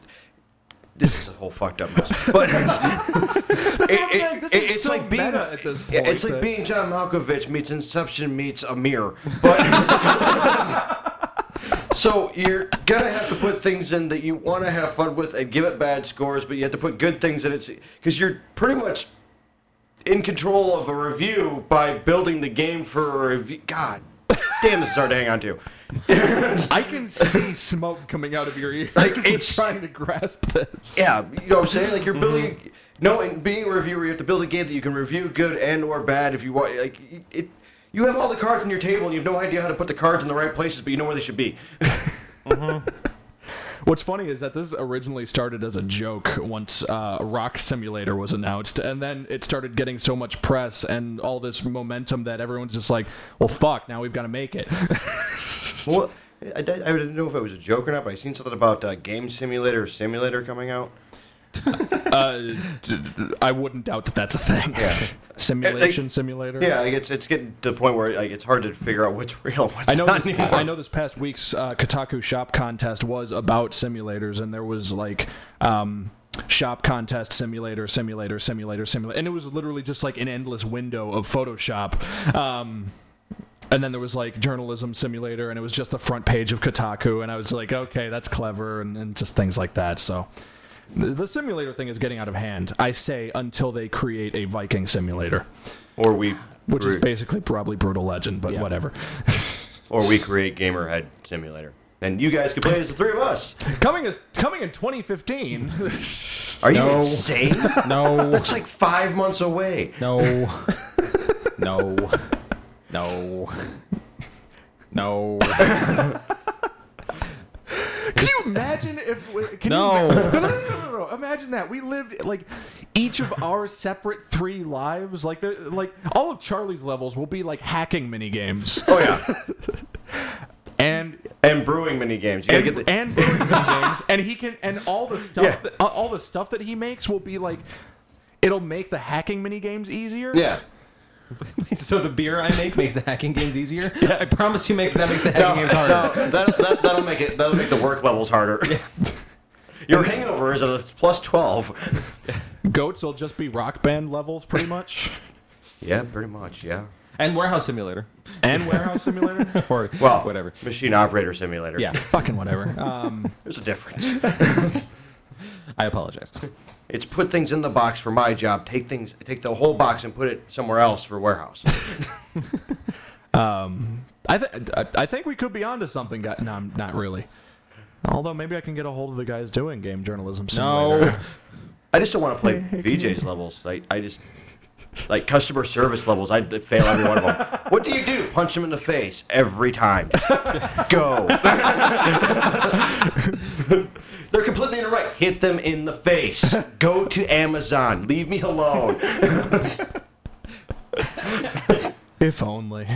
This is a whole fucked up mess. But it, it, This it- is so like being at this point it's like being John Malkovich meets Inception meets Amir. But so you're gonna have to put things in that you want to have fun with and give it bad scores, but you have to put good things in it because you're pretty much in control of a review by building the game for a review. God damn, this is hard to hang on to. I can see smoke coming out of your ears. Like, Like it's- it's trying to grasp this. Yeah, you know what I'm saying? Like you're building. No, and being a reviewer, you have to build a game that you can review good and or bad if you want. Like it, you have all the cards on your table and you have no idea how to put the cards in the right places, but you know where they should be. What's funny is that this originally started as a joke once uh, Rock Simulator was announced, and then it started getting so much press and all this momentum that everyone's just like, "Well, fuck! Now we've got to make it." Well, I, I didn't know if it was a joke or not, but I seen something about uh, Game Simulator Simulator coming out. uh, d- d- I wouldn't doubt that that's a thing. Yeah. Simulation simulator. Yeah, like it's it's getting to the point where like it's hard to figure out what's real, what's I know. not This, anymore. I know this past week's uh, Kotaku Shop contest was about simulators, and there was like um, shop contest simulator, simulator, simulator, simulator, and it was literally just like an endless window of Photoshop. Um, and then there was like journalism simulator, and it was just the front page of Kotaku, and I was like, okay, that's clever, and, and just things like that. So. The the simulator thing is getting out of hand. I say until they create a Viking simulator, Or we which is basically probably Brutal Legend, but Yeah. whatever. or we create Gamerhead Simulator, and you guys can play as the three of us. coming as coming in 2015. Are you No. insane? No, That's like five months away. no, no, no, no. Can you imagine if? Can No. You, no, no, no, no, no, no. Imagine that we lived like each of our separate three lives. Like, they're- like all of Charlie's levels will be like hacking mini games, Oh yeah, and and brewing mini games. You gotta and, get the, and brewing mini games, and he can and all the stuff Yeah. that, all the stuff that he makes will be like. It'll make the hacking mini games easier. yeah. so the beer I make makes the hacking games easier. I promise you, make that makes the hacking games harder. No, that, that, that'll make it. That'll make the work levels harder. Your hangover is at a plus twelve. Goats will just be rock band levels, pretty much, Yeah, pretty much. Yeah. And warehouse simulator, and warehouse simulator. or Well, whatever. Machine operator simulator. Yeah, Fucking whatever. Um, There's a difference. I apologize. It's put things in the box for my job. Take things, take the whole box and put it somewhere else for warehouse. Um, I, th- I I think we could be onto something. Guy- no, I'm not really. Although maybe I can get a hold of the guys doing game journalism. Simulator. No, I just don't want to play VJ's levels. Like I just like customer service levels. I fail every one of them. What do you do? Punch them in the face every time. Go. They're completely in the right. Hit them in the face. Go to Amazon. Leave me alone. If only.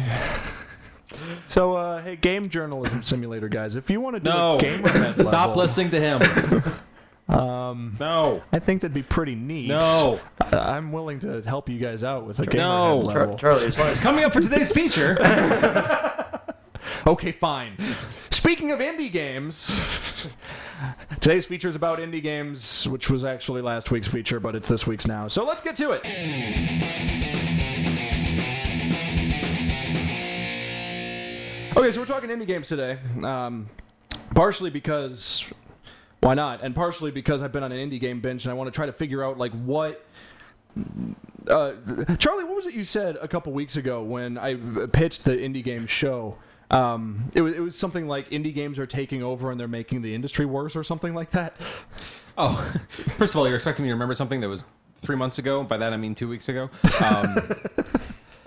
So, uh, hey, game journalism simulator guys, if you want to do no. a gamer Stop level, listening to him. um, no, I think that'd be pretty neat. no. Uh, I'm willing to help you guys out with a gamer No. head level. Charlie, it's Coming up for today's feature. Okay, fine. Speaking of indie games, today's feature is about indie games, which was actually last week's feature, but it's this week's now. So let's get to it. Okay, so we're talking indie games today. Um, partially because why not, and partially because I've been on an indie game binge and I want to try to figure out like what uh, Charlie, what was it you said a couple weeks ago when I pitched the indie game show? Um, it was it was something like indie games are taking over and they're making the industry worse or something like that. Oh, first of all, you're expecting me to remember something that was three months ago. By that I mean two weeks ago. Um,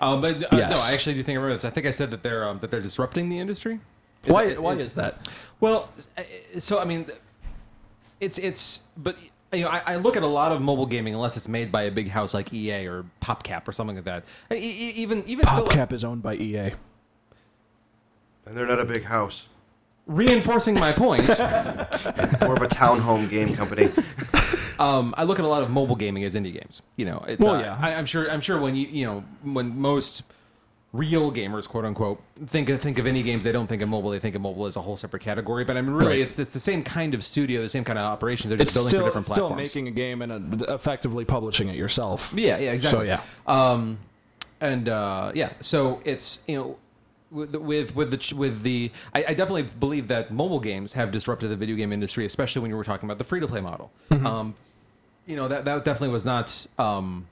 um, but uh, Yes. no, I actually do think I remember this. I think I said that they're um, that they're disrupting the industry. Is Why it- why is that? Well, uh, so I mean, it's it's but you know I, I look at a lot of mobile gaming unless it's made by a big house like EA or PopCap or something like that. E- even even still, like, PopCap is owned by EA. And they're not a big house. reinforcing my point. More of a townhome game company. um, I look at a lot of mobile gaming as indie games. You know, it's Well, uh, yeah. I, I'm sure. I'm sure when you you know when most real gamers, quote unquote, think of, think of indie games, they don't think of mobile. They think of mobile as a whole separate category. But I mean, really, Right. it's it's the same kind of studio, the same kind of operation. They're just It's building still for different still platforms. making a game and uh effectively publishing it yourself. Yeah, yeah, exactly. So, yeah. Um, and uh, yeah, so it's you know. With with with the with the, I, I definitely believe that mobile games have disrupted the video game industry, especially when you were talking about the free to play model. Um, you know that that definitely was not um,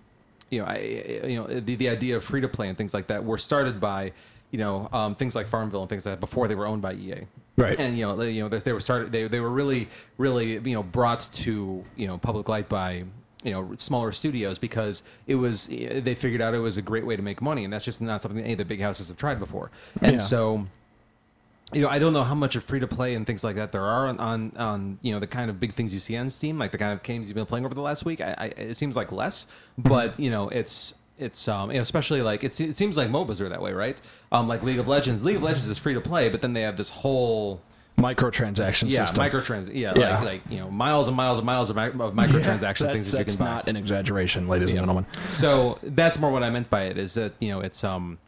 you know I, I- you know the the idea of free to play and things like that were started by you know um, things like Farmville and things like that before they were owned by EA. Right. And you know they, you know they, they were started they they were really really you know brought to you know public light by you know smaller studios because it was they figured out it was a great way to make money and that's just not something that any of the big houses have tried before. And Yeah. so you know, I don't know how much of free to play and things like that there are on, on, on, you know, the kind of big things you see on Steam, like the kind of games you've been playing over the last week. I, I, it seems like less, but you know, it's it's um, you know, especially like it's, it seems like MOBAs are that way, right? Um, like League of Legends. League of Legends is free to play, but then they have this whole Microtransaction yeah system. microtrans yeah, Yeah. like like you know miles and miles and miles of, mi- of microtransaction that's, things that you that's can buy. not an exaggeration, ladies and gentlemen. So that's more what I meant by it is that you know it's um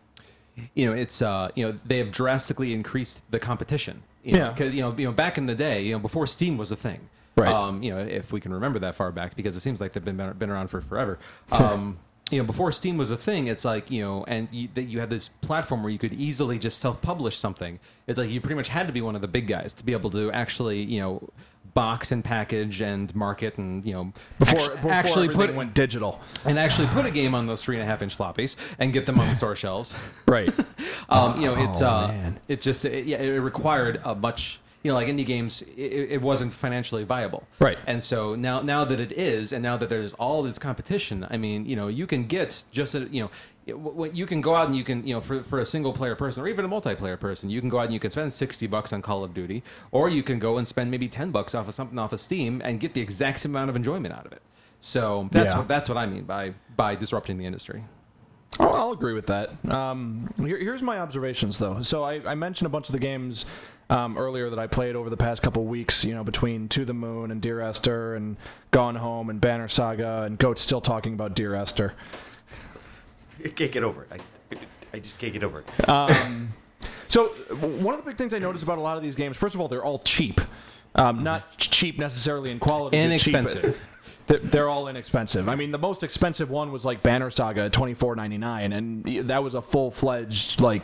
you know it's uh you know they have drastically increased the competition. You know, Yeah. because you know you know back in the day you know before Steam was a thing. Right. Um, you know if we can remember that far back because it seems like they've been been around for forever. Um. You know, before Steam was a thing, it's like you know, and you, that you had this platform where you could easily just self-publish something. It's like you pretty much had to be one of the big guys to be able to actually, you know, box and package and market and you know, Before, actu- before actually everything put went digital. and actually put a game on those three and a half inch floppies and get them on the store shelves. Right. Um, you know, it's Oh, uh, it just it, yeah, it required a much you know like indie games. It, it wasn't financially viable, Right. And so now now that it is, and now that there's all this competition, I mean, you know, you can get just a, you know. it- w- w- You can go out and you can, you know, for, for a single player person or even a multiplayer person, you can go out and you can spend sixty bucks on Call of Duty, or you can go and spend maybe ten bucks off of something off of Steam and get the exact same amount of enjoyment out of it. So that's Yeah. what that's what I mean by by disrupting the industry. I'll, I'll agree with that. Um, here, here's my observations, though. So I, I mentioned a bunch of the games um, earlier that I played over the past couple weeks. You know, between To the Moon and Dear Esther, and Gone Home and Banner Saga, and Goat's still talking about Dear Esther. I can't get over it. I, I just can't get over it. Um, so one of the big things I noticed about a lot of these games, first of all, they're all cheap. Um, not cheap necessarily in quality. they're cheap. Inexpensive. They're- They're all inexpensive. I mean, the most expensive one was like Banner Saga, twenty four ninety nine, and that was a full fledged like,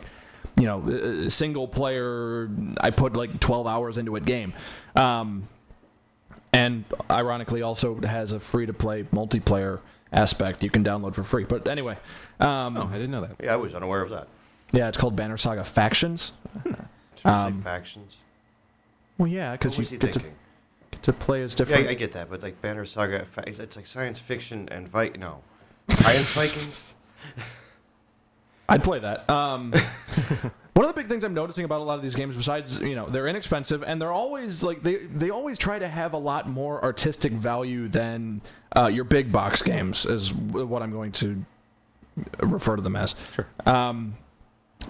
you know, uh, single player. I put like twelve hours into it game, um, and ironically also has a free to play multiplayer aspect you can download for free. But anyway, um, Oh, I didn't know that. Yeah, I was unaware of that. yeah, it's called Banner Saga Factions. Um, say factions. Well, yeah, because you was he get to, get to play as Yeah, different. I, I get that, but like Banner Saga, it's like science fiction and Vi No, science Vikings. I'd play that. Um, one of the big things I'm noticing about a lot of these games, besides you know they're inexpensive and they're always like they they always try to have a lot more artistic value than uh, your big box games, is what I'm going to refer to them as. Sure. Um,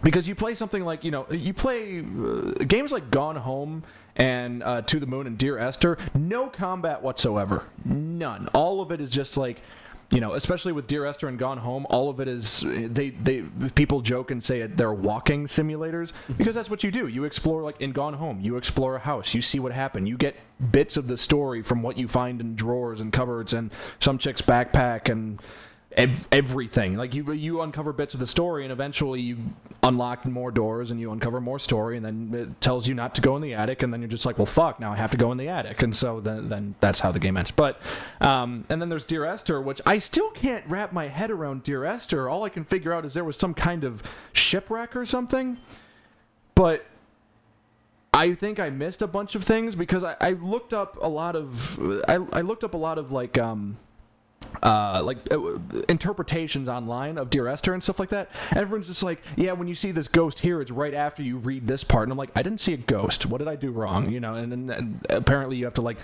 because you play something like you know you play uh, games like Gone Home and uh, To the Moon and Dear Esther, no combat whatsoever, none. All of it is just like you know, especially with Dear Esther and Gone Home, all of it is they they people joke and say they're walking simulators mm-hmm. because that's what you do. You explore like in Gone Home, you explore a house, you see what happened, you get bits of the story from what you find in drawers and cupboards and some chick's backpack and ev- everything. Like you you uncover bits of the story, and eventually you unlock more doors, and you uncover more story, and then it tells you not to go in the attic, and then you're just like, well, fuck, now I have to go in the attic, and so then then that's how the game ends. But um, and then there's Dear Esther, which I still can't wrap my head around. Dear Esther, all I can figure out is there was some kind of shipwreck or something, but. I think I missed a bunch of things because I, I looked up a lot of I, I looked up a lot of like um uh, like uh, interpretations online of Dear Esther and stuff like that. Everyone's just like, yeah, when you see this ghost here, it's right after you read this part. And I'm like, I didn't see a ghost. What did I do wrong? You know, and, and, and apparently you have to like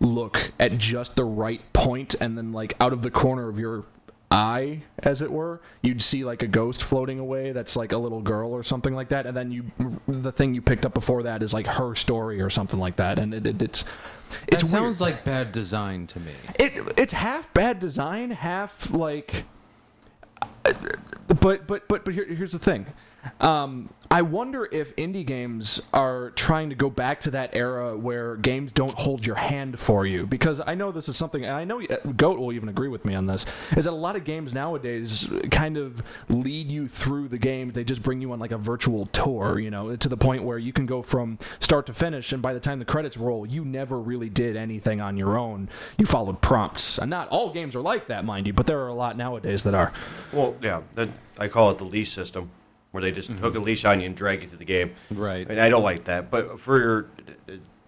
look at just the right point, and then like out of the corner of your eye, as it were, you'd see like a ghost floating away that's like a little girl or something like that. And then you, the thing you picked up before that is like her story or something like that. And it, it, it's, It sounds weird. like bad design to me. It it's half bad design, half like. But but but but here, here's the thing. Um, I wonder if indie games are trying to go back to that era where games don't hold your hand for you. Because I know this is something, and I know uh, Goat will even agree with me on this, is that a lot of games nowadays kind of lead you through the game. They just bring you on like a virtual tour, you know, to the point where you can go from start to finish, and by the time the credits roll, you never really did anything on your own. You followed prompts. And not all games are like that, mind you, but there are a lot nowadays that are. Well, yeah, I call it the leash system, where they just hook a leash on you and drag you through the game. Right. And I don't like that. But for your,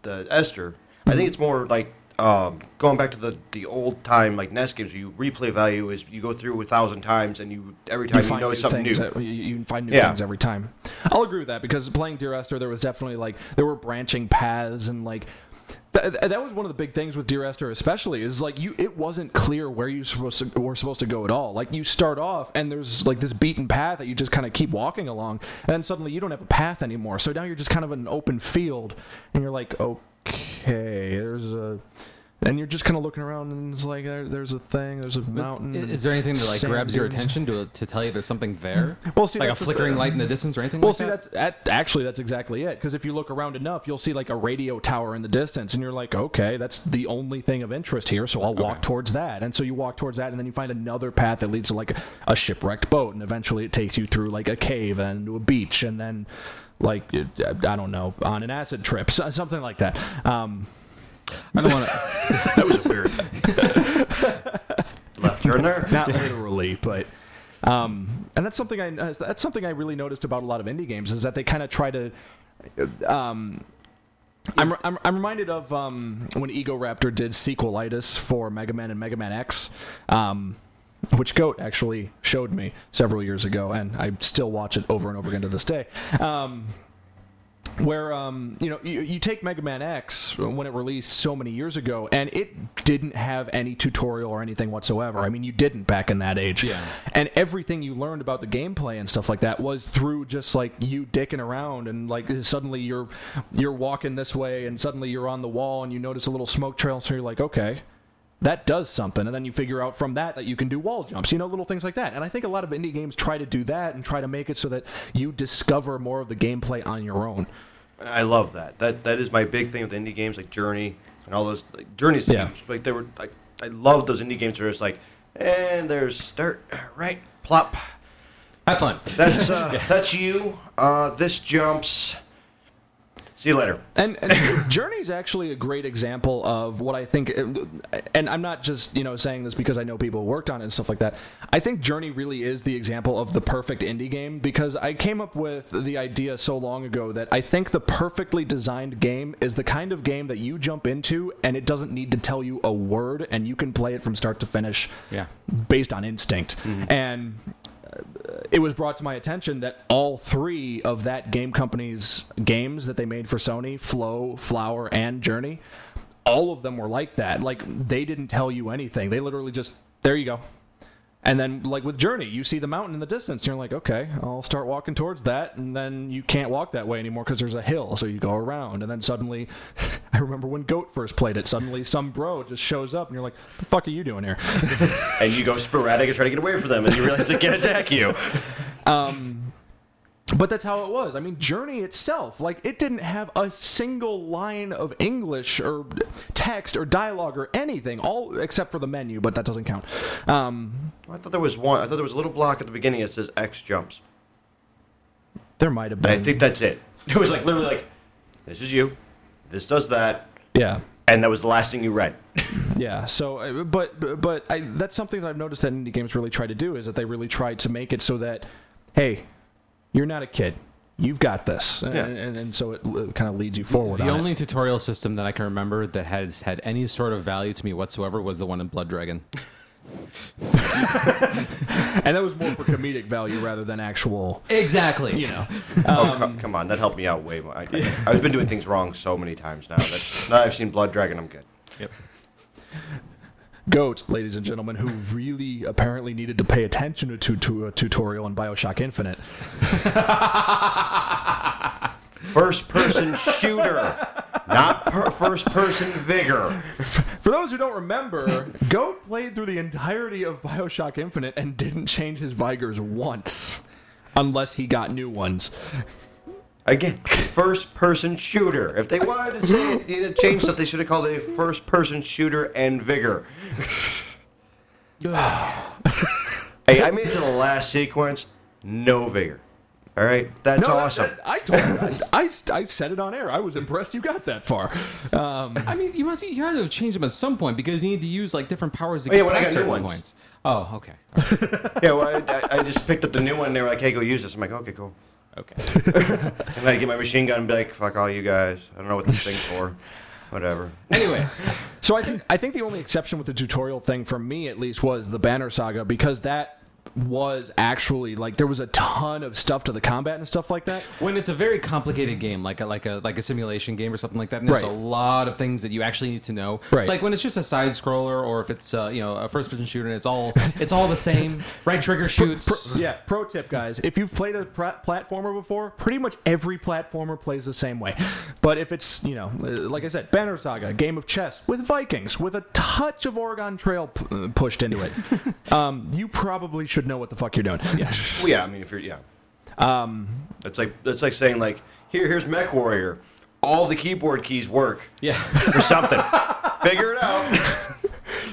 the Esther, I think it's more like um, going back to the, the old time like NES games. You replay value is you go through a thousand times and you every time you, new something new. that- you, you find new Yeah. things every time. I'll agree with that because playing Dear Esther, there was definitely like there were branching paths and like. Th- th- that was one of the big things with Dear Esther, especially, is like you. It wasn't clear where you supposed to, were supposed to go at all. Like you start off, and there's like this beaten path that you just kind of keep walking along, and then suddenly you don't have a path anymore. So now you're just kind of an open field, and you're like, okay, there's a, and you're just kind of looking around, and it's like there, there's a thing, there's a mountain. Is there anything that like grabs your attention to to tell you there's something there? Well, see, like a flickering light in the distance or anything Well, like see, that? that's that, actually that's exactly it. Because if you look around enough, you'll see like a radio tower in the distance, and you're like, okay, that's the only thing of interest here, so I'll walk towards that. And so you walk towards that, and then you find another path that leads to like a, a shipwrecked boat, and eventually it takes you through like a cave and to a beach, and then like I don't know on an acid trip, something like that. Um, I don't want to. that was a weird left turn there. not literally, but um, and that's something I that's something I really noticed about a lot of indie games is that they kind of try to. Um, I'm, I'm, I'm reminded of um, when Egoraptor did sequelitis for Mega Man and Mega Man X, um, which Goat actually showed me several years ago, and I still watch it over and over again to this day. Um, where um, you know you, you take Mega Man X when it released so many years ago, and it didn't have any tutorial or anything whatsoever. I mean, you didn't back in that age. Yeah. And everything you learned about the gameplay and stuff like that was through just like you dicking around, and like suddenly you're you're walking this way, and suddenly you're on the wall, and you notice a little smoke trail, so you're like, okay. That does something, and then you figure out from that that you can do wall jumps, you know, little things like that. And I think a lot of indie games try to do that and try to make it so that you discover more of the gameplay on your own. I love that. That that is my big thing with indie games like Journey and all those. Like, Journey's Yeah. huge. Like they were. Like, I love those indie games where it's like, and there's start right plop. Have fun. That's uh, that's you. Uh, this jumps. See you later. And, and Journey's actually a great example of what I think, and I'm not just you know saying this because I know people who worked on it and stuff like that. I think Journey really is the example of the perfect indie game because I came up with the idea so long ago that I think the perfectly designed game is the kind of game that you jump into and it doesn't need to tell you a word and you can play it from start to finish Yeah. based on instinct. Mm-hmm. And it was brought to my attention that all three of that game company's games that they made for Sony, Flow, Flower, and Journey, all of them were like that. Like they didn't tell you anything. They literally just there you go. And then like with Journey, you see the mountain in the distance. You're like, okay, I'll start walking towards that, and then you can't walk that way anymore because there's a hill. So you go around, and then suddenly, I remember when Goat first played it. Suddenly, some bro just shows up, and you're like, "The fuck are you doing here?" And you go sporadic and try to get away from them, and you realize they can't attack you. Um, But that's how it was. I mean, Journey itself, like, it didn't have a single line of English or text or dialogue or anything, all except for the menu, but that doesn't count. Um, I thought there was one. I thought there was a little block at the beginning that says X jumps. there might have And been. I think that's it. It was like literally like, this is you, this does that, yeah. and that was the last thing you read. Yeah. So, uh, but but I, that's something that I've noticed that indie games really try to do is that they really try to make it so that, hey, you're not a kid, you've got this, Yeah. and, and, and so it, kind of leads you forward. The on it. only tutorial system that I can remember that has had any sort of value to me whatsoever was the one in Blood Dragon. and that was more for comedic value rather than actual. Exactly. You know. oh, um, co- come on, that helped me out way more. I, I, I've been doing things wrong so many times now that now I've seen Blood Dragon, I'm good. Yep. Goat, ladies and gentlemen, who really apparently needed to pay attention to, to a uh, tutorial in Bioshock Infinite. First person shooter, not per- first person vigor. For those who don't remember, Goat played through the entirety of Bioshock Infinite and didn't change his Vigors once. Unless he got new ones. Again, first person shooter. If they wanted to say it, needed to change something, they should have called it a first person shooter and vigor. hey, I made it to the last sequence, no vigor. All right, that's No, that- awesome. that- I told I, I said it on air. I was impressed you got that far. Um, I mean, you must you had to change them at some point because you need to use like different powers to Oh, get when I past got certain ones. points. Oh, okay. yeah, well, I, I- I just picked up the new one, and they were like, "Hey, go use this." I'm like, "Okay, cool." Okay. And I get my machine gun and be like, "Fuck all you guys. I don't know what this thing's for. Whatever." Anyways, so I think I think the only exception with the tutorial thing for me at least was the Banner Saga because that was actually like there was a ton of stuff to the combat and stuff like that. when it's a very complicated game, like a like a like a simulation game or something like that, and there's Right. a lot of things that you actually need to know. Right. Like when it's just a side scroller, or if it's uh, you know a first person shooter, and it's all it's all the same. Right trigger shoots. Pro, yeah, pro tip, guys. If you've played a pr- platformer before, pretty much every platformer plays the same way. But if it's, you know, uh, like I said, Banner Saga, game of chess with Vikings, with a touch of Oregon Trail p- uh, pushed into it, um, you probably should know what the fuck you're doing. Yeah. Well, yeah, I mean, if you're yeah, um, it's like it's like saying like, "Here, here's Mech Warrior. All the keyboard keys work Yeah. for something. Figure it out."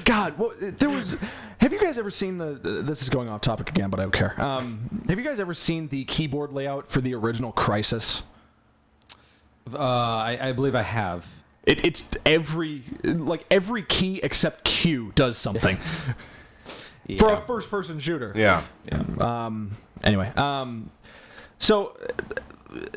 God, well, there was. Have you guys ever seen the? This is going off topic again, but I don't care. Um, have you guys ever seen the keyboard layout for the original Crysis? Uh, I, I believe I have. It, it's every like every key except Q does something for a first-person shooter. Yeah. yeah. Um. Anyway. Um. So. uh,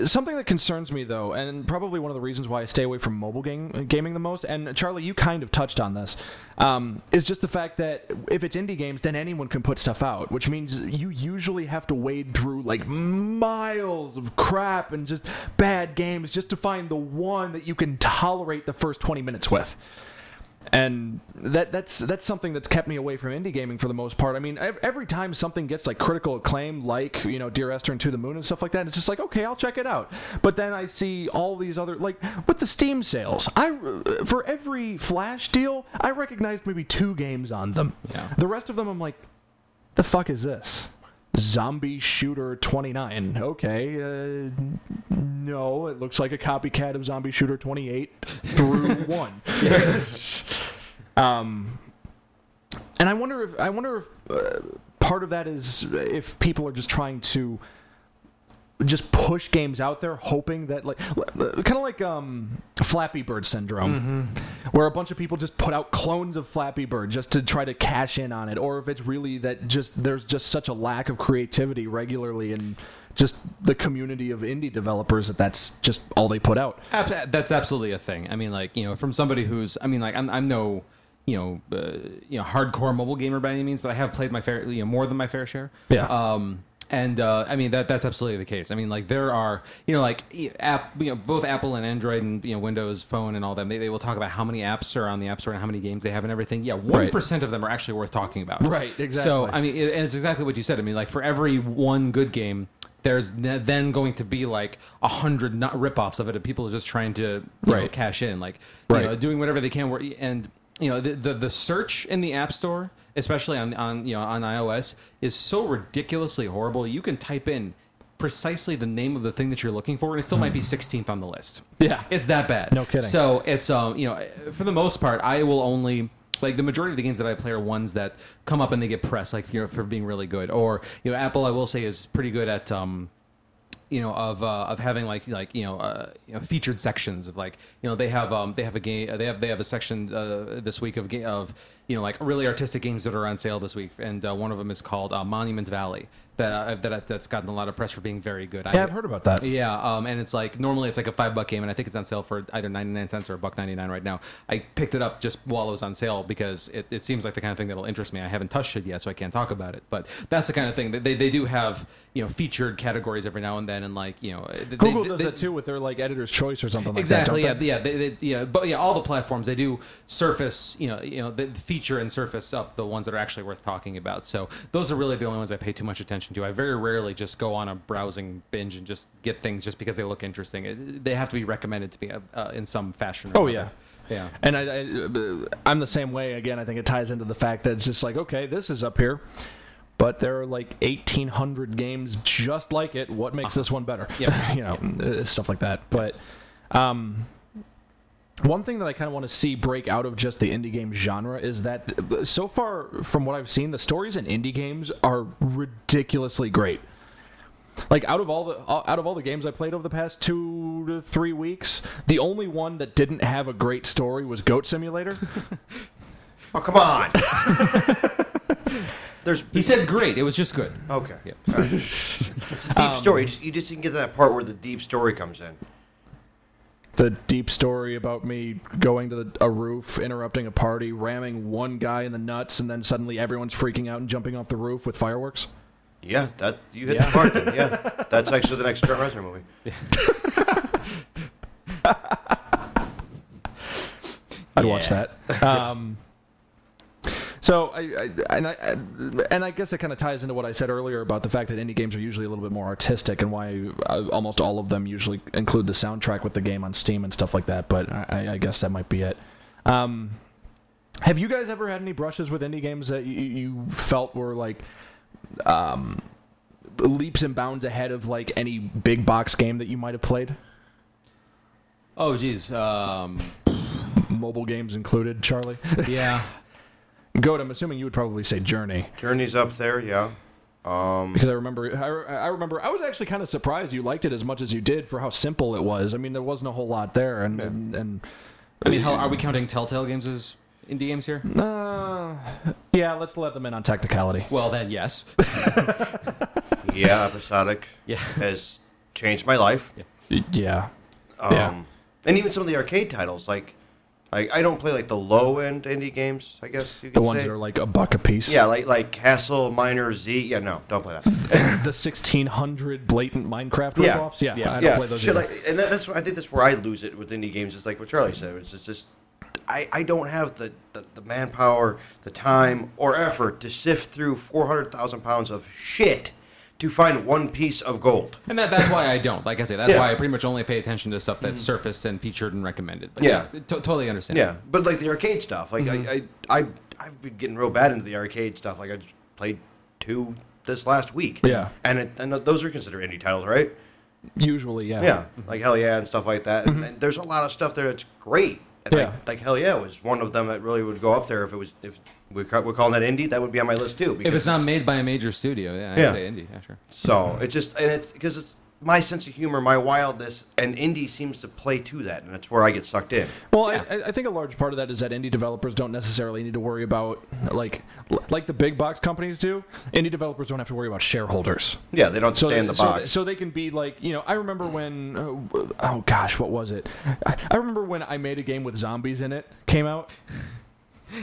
Something that concerns me, though, and probably one of the reasons why I stay away from mobile game gaming the most, and Charlie, you kind of touched on this, um, is just the fact that if it's indie games, then anyone can put stuff out, which means you usually have to wade through like miles of crap and just bad games just to find the one that you can tolerate the first 20 minutes with and that that's that's something that's kept me away from indie gaming for the most part. I mean, every time something gets like critical acclaim, like you know, Dear Esther and To the Moon and stuff like that, it's just like okay, I'll check it out. But then I see all these other like with the Steam sales. I uh, for every Flash deal, I recognized maybe two games on them. Yeah. The rest of them, I'm like, the fuck is this? Zombie Shooter 29. Okay. Uh, no, it looks like a copycat of Zombie Shooter 28 through 1. um and I wonder if I wonder if uh, part of that is if people are just trying to just push games out there hoping that like kind of like um Flappy Bird syndrome where a bunch of people just put out clones of Flappy Bird just to try to cash in on it or if it's really that just there's just such a lack of creativity regularly in just the community of indie developers that that's just all they put out That's absolutely a thing. I mean, like you know, from somebody who's, I mean, like I'm, I'm no, you know, uh, you know, hardcore mobile gamer by any means, but I have played my fair, you know, more than my fair share. Yeah. Um, and uh, I mean that that's absolutely the case. I mean, like there are, you know, like app, you know, both Apple and Android and you know Windows Phone and all them. They, they will talk about how many apps are on the App Store and how many games they have and everything. Yeah, one percent of them are actually worth talking about. Right, Exactly. So. I mean, it, and it's exactly what you said. I mean, like for every one good game, there's then going to be like a hundred ripoffs of it, and people are just trying to you know, Right. cash in, like you Right. know, doing whatever they can. And you know, the, the the search in the App Store, especially on on you know on iOS, is so ridiculously horrible. You can type in precisely the name of the thing that you're looking for, and it still might be 16th on the list. Yeah. it's that bad. No kidding. So it's um, you know, for the most part, I will only like the majority of the games that I play are ones that come up and they get pressed, like you know, for being really good. Or you know, Apple, I will say, is pretty good at um, you know of uh, of having like like you know uh, you know featured sections of like you know they have um they have a game they have they have a section uh, this week of ga- of you know like really artistic games that are on sale this week and uh, one of them is called uh, Monument Valley that uh, that that's gotten a lot of press for being very good. Yeah, I've heard about that. Yeah, um, and it's like normally it's like a five buck game, and I think it's on sale for either ninety nine cents or a buck ninety nine right now. I picked it up just while it was on sale because it, it seems like the kind of thing that'll interest me. I haven't touched it yet, so I can't talk about it. But that's the kind of thing that they, they do have you know featured categories every now and then, and like you know they- Google they- does they- that too with their like editor's choice or something like exactly that. don't yeah yeah they, they, yeah but yeah all the platforms they do surface you know you know they feature and surface up the ones that are actually worth talking about so those are really the only ones i pay too much attention to i very rarely just go on a browsing binge and just get things just because they look interesting It- they have to be recommended to me uh, uh, in some fashion or Oh, another. yeah And I, I, I'm the same way. Again, I think it ties into the fact that it's just like, okay, this is up here, but there are like 1,800 games just like it. What makes this one better? Yep. you know, uh, stuff like that. But um, one thing that I kind of want to see break out of just the indie game genre is that uh, so far, from what I've seen, the stories in indie games are ridiculously great. Like out of all the uh, out of all the games I played over the past two to three weeks, the only one that didn't have a great story was Goat Simulator. Oh, come on. There's he said great it was just good okay. Yeah. All right. It's a deep story. You just, you just didn't get to that part where the deep story comes in. the deep story about me going to the, a roof, interrupting a party, ramming one guy in the nuts, and then suddenly everyone's freaking out and jumping off the roof with fireworks. Yeah, that you hit the part. Then. Yeah, that's actually the next Trent Reznor movie. I'd watch Yeah. that. Um, so I, I and I and I guess it kind of ties into what I said earlier about the fact that indie games are usually a little bit more artistic and why uh, almost all of them usually include the soundtrack with the game on Steam and stuff like that. But I, I guess that might be it. Um, have you guys ever had any brushes with indie games that you, you felt were like um, leaps and bounds ahead of like any big box game that you might have played? oh geez um, Mobile games included, Charlie. yeah Goat, I'm assuming you would probably say Journey. Journey's up there. Yeah. Um, because I remember, I, I remember, I was actually kind of surprised you liked it as much as you did for how simple it was. I mean, there wasn't a whole lot there, and and, and i mean how, are we counting telltale games as indie games here uh, yeah, let's let them in on technicality. well then yes yeah, episodic yeah has changed my life. Yeah, Um, Yeah. And even some of the arcade titles, like, I, I don't play like the low end indie games. I guess you could the ones say. that are like a buck a piece. yeah, like like Castle Miner Z. Yeah, no, don't play that. the 1600 blatant Minecraft Yeah. ripoffs. Yeah, Yeah. I don't yeah, play those. shit like, and that's where I think that's where I lose it with indie games. It's like what Charlie said. It's just, just I, I don't have the, the, the manpower, the time, or effort to sift through four hundred thousand pounds of shit to find one piece of gold. And that, that's why I don't. Like I say, that's Yeah. why I pretty much only pay attention to stuff that's surfaced and featured and recommended. But Yeah. to- totally understand. Yeah, but like the arcade stuff, like Mm-hmm. I, I, I, I've been getting real bad into the arcade stuff. Like I just played two this last week. Yeah. and it, and those are considered indie titles, right? Usually, yeah. Yeah, like hell yeah and stuff like that. And, and there's a lot of stuff there that's great. And Yeah. like, like hell yeah was one of them that really would go up there if it was if we ca- we're calling that indie. That would be on my list too. If it's not made by a major studio, yeah, I'd Yeah. say indie. Yeah, sure. so it's just and it's because it's my sense of humor, my wildness, and indie seems to play to that, and that's where I get sucked in. Well, Yeah. I, I think a large part of that is that indie developers don't necessarily need to worry about like like the big box companies do. Indie developers don't have to worry about shareholders. Yeah, they don't stay in the so, box. So they can be like, you know, I remember when, uh, oh gosh, what was it? I, I remember when I made a game with zombies in it came out,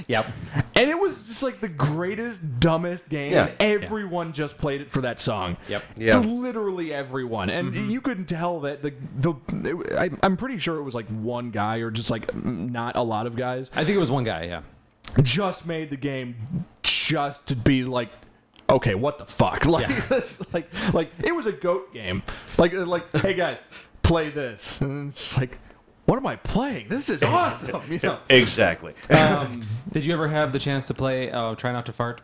Yep. and it was just like the greatest, dumbest game. Yeah. and everyone just played it for that song. Yep. Yeah. Literally everyone, and mm-hmm. you couldn't tell that the the. I, I'm pretty sure it was like one guy or just like not a lot of guys I think it was one guy. Yeah. just made the game just to be like okay what the fuck like like like it was a goat game like like hey guys play this and it's like what am i playing this is awesome you know exactly. Um, did you ever have the chance to play uh, Try Not to Fart?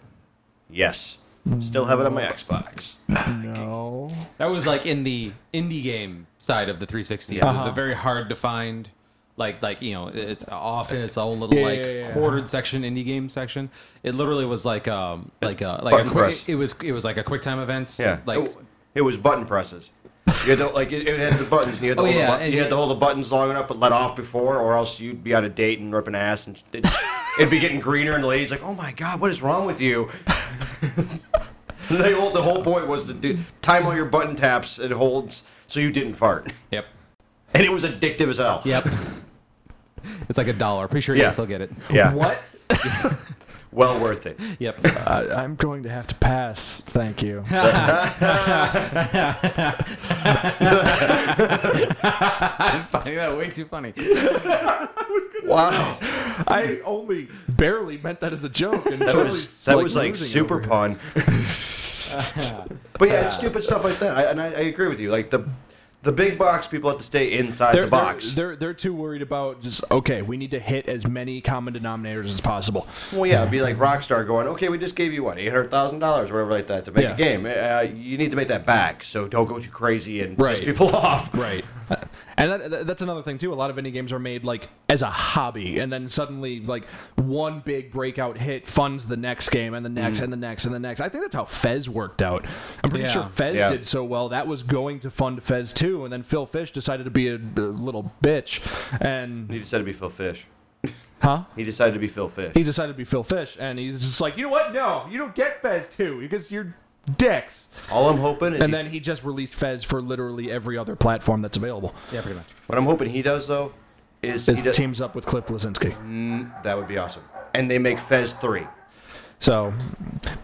yes. Still have it on my Xbox. No. That was like in the indie game side of the 360, Yeah. the, Uh-huh. the very hard to find. Like, like you know, it's often its own little Yeah, like yeah, yeah. quartered section, indie game section. It literally was like um like a like a quick, press. it was it was like a quick time event. Yeah, like it, it was button presses. You had to, like it, it had the buttons. And you had to Oh, hold yeah, the, bu- and you had to hold the buttons long enough, but let off before, or else you'd be on a date and ripping ass, and it, it'd be getting greener, and the lady's like, "Oh my god, what is wrong with you?" the, whole, the whole point was to do, time all your button taps and holds so you didn't fart, yep, and it was addictive as hell. yep. it's like a dollar. Pretty sure you Yeah. can still get it. Yeah, What? well worth it. Yep. I, I'm going to have to pass. Thank you. I'm finding that way too funny. Wow, I only barely meant that as a joke. And that was that was like super over pun. but yeah, it's stupid stuff like that. I, and I, I agree with you. Like the the big box people have to stay inside They're, the box. They're, they're they're too worried about just okay. We need to hit as many common denominators as possible. well, yeah, it'd be like Rockstar going, okay, we just gave you what eight hundred thousand dollars, whatever like that, to make Yeah. a game. Uh, you need to make that back, so don't go too crazy and piss people off. Right. And that, that- that's another thing too. A lot of indie games are made like as a hobby, and then suddenly like one big breakout hit funds the next game, and the next, Mm. and the next, and the next. I think that's how Fez worked out. I'm pretty Yeah. sure Fez Yeah. did so well that was going to fund Fez 2, and then Phil Fish decided to be a, a little bitch, and He decided to be Phil Fish. huh? He decided to be Phil Fish. He decided to be Phil Fish, and he's just like, you know what? No, you don't get Fez 2 because you're dicks. All I'm hoping is, And he- then he just released Fez for literally every other platform that's available. Yeah, pretty much. what I'm hoping he does though is His he does, teams up with Cliff Bleszinski. that would be awesome. And they make Fez three. So,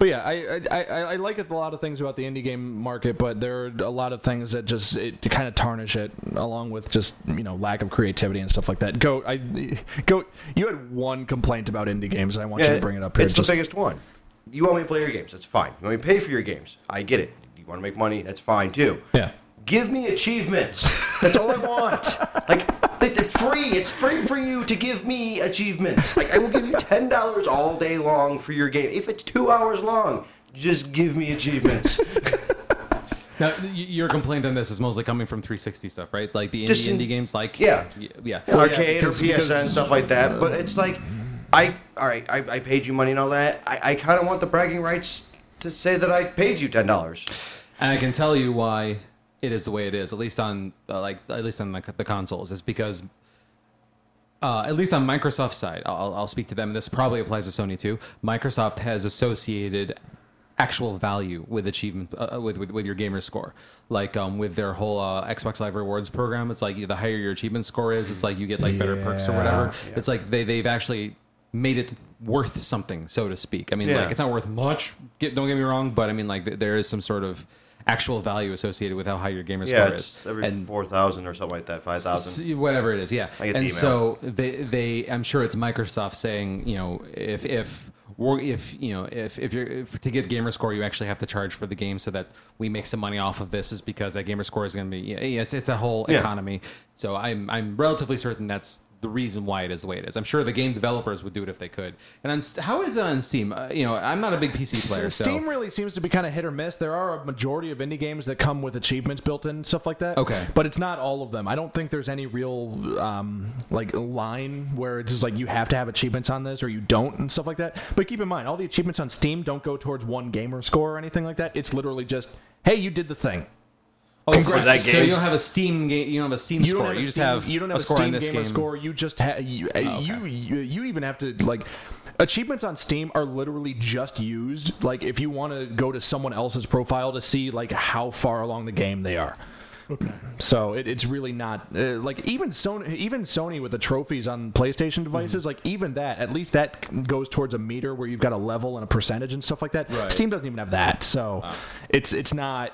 but yeah, I, I, I, I like a lot of things about the indie game market, but there are a lot of things that just it kind of tarnish it, along with just you know lack of creativity and stuff like that. Goat, I, Goat, you had one complaint about indie games, and I want you to bring it up here. It's Just- the biggest one. You want me to play your games? That's fine. You want me to pay for your games? I get it. You want to make money? That's fine too. yeah. Give me achievements. That's all I want. Like they're free. It's free for you to give me achievements. Like I will give you ten dollars all day long for your game. If it's two hours long, just give me achievements. Now, your complaint on this is mostly coming from 360 stuff, right? Like the indie, in- indie games, like Yeah. y- yeah. Arcade or because- PSN because- stuff like that. But it's like, I all right. I, I paid you money and all that. I, I kind of want the bragging rights to say that I paid you ten dollars. And I can tell you why it is the way it is, at least on uh, like at least on the, the consoles, is because uh, at least on Microsoft's side, I'll, I'll speak to them. This probably applies to Sony too. Microsoft has associated actual value with achievement uh, with, with with your gamer score, like um, with their whole uh, Xbox Live Rewards program. It's like the higher your achievement score is, it's like you get like better perks or whatever. It's like they they've actually made it worth something, so to speak. I mean, Yeah. like it's not worth much. Get, don't get me wrong, but I mean, like th- there is some sort of actual value associated with how high your gamer Yeah, score is. every and four thousand or something like that. Five thousand. Whatever it is, yeah. I get the and email. so they, they, I'm sure it's Microsoft saying, you know, if if if you know if if you're if, to get gamer score, you actually have to charge for the game so that we make some money off of this, is because that gamer score is going to be, yeah, it's it's a whole Yeah. economy. So I'm I'm relatively certain that's the reason why it is the way it is. I'm sure the game developers would do it if they could. And on, how is it on Steam? Uh, you know, I'm not a big PC player, so Steam really seems to be kind of hit or miss. There are a majority of indie games that come with achievements built in, stuff like that. Okay. but it's not all of them. I don't think there's any real um, like line where it's just like you have to have achievements on this or you don't and stuff like that. But keep in mind, all the achievements on Steam don't go towards one gamer score or anything like that. It's literally just, hey, you did the thing. Oh, Congrats. so, that so you don't have a Steam game. You don't have a Steam You score. have you a just Steam, have you don't have a score Steam on this gamer game. score. You just have you, Oh, you, okay. you you even have to like achievements on Steam are literally just used like if you want to go to someone else's profile to see like how far along the game they are. Okay. So it, it's really not uh, like even Sony, even Sony with the trophies on PlayStation devices, Mm-hmm. like even that, at least that goes towards a meter where you've got a level and a percentage and stuff like that. Right. Steam doesn't even have that, so it's it's not.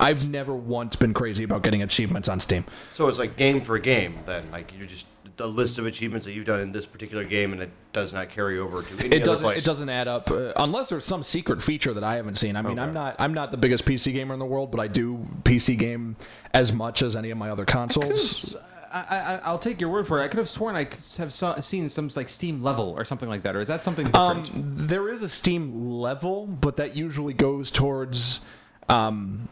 I've never once been crazy about getting achievements on Steam. So it's like game for game. Then like you just the list of achievements that you've done in this particular game, and it does not carry over to any it other doesn't place. it doesn't add up uh, unless there's some secret feature that I haven't seen. I mean, I'm not I'm not the biggest PC gamer in the world, but I do PC game as much as any of my other consoles. I, I, I'll take your word for it. I could have sworn I could have saw, seen some like Steam level or something like that, or is that something different? Um, there is a Steam level, but that usually goes towards um,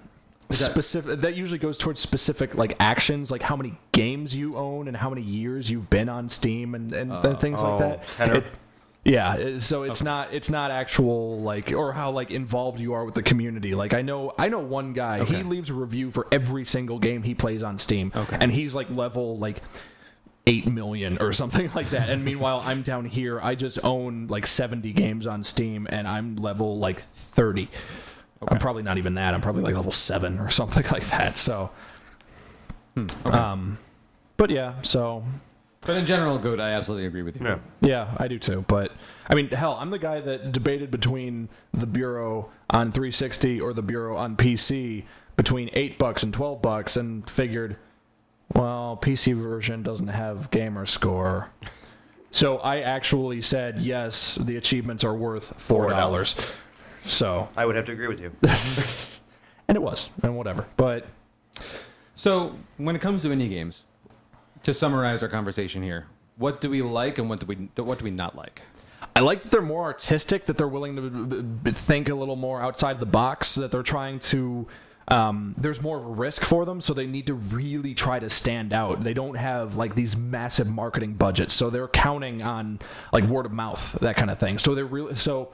that- specific. That usually goes towards specific like actions, like how many games you own and how many years you've been on Steam and and, and uh, things oh, like that. It- yeah, so it's not it's not actual like or how like involved you are with the community. Like I know I know one guy. He leaves a review for every single game he plays on Steam, Okay. and he's like level like. 8 million or something like that. And meanwhile, I'm down here. I just own like 70 games on Steam and I'm level like 30. I'm probably not even that. I'm probably like level 7 or something like that. So, um, but yeah, so but in general, good. I absolutely agree with you. Yeah. yeah, I do too. But I mean, hell, I'm the guy that debated between the Bureau on 360 or the Bureau on PC between 8 bucks and 12 bucks and figured, well, PC version doesn't have gamer score. So I actually said, yes, the achievements are worth $4. So, I would have to agree with you. and it was, and whatever. But So when it comes to indie games, to summarize our conversation here, what do we like and what do we what do we not like? I like that they're more artistic, that they're willing to b- b- think a little more outside the box, that they're trying to. Um, there's more of a risk for them, so they need to really try to stand out. They don't have like these massive marketing budgets, so they're counting on like word of mouth, that kind of thing. So they're really so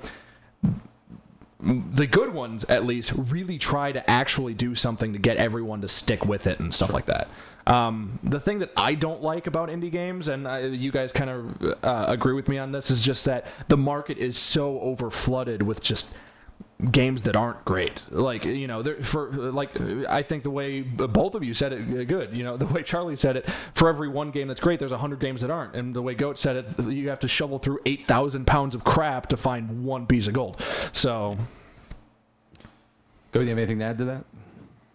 the good ones at least really try to actually do something to get everyone to stick with it and stuff like that. Um, the thing that I don't like about indie games, and I, you guys kind of uh, agree with me on this, is just that the market is so over flooded with just games that aren't great. Like you know, there- for like I think the way both of you said it uh, good. You know, the way Charlie said it. For every one game that's great, there's a hundred games that aren't. And the way Goat said it, you have to shovel through eight thousand pounds of crap to find one piece of gold. So Go, do you have anything to add to that?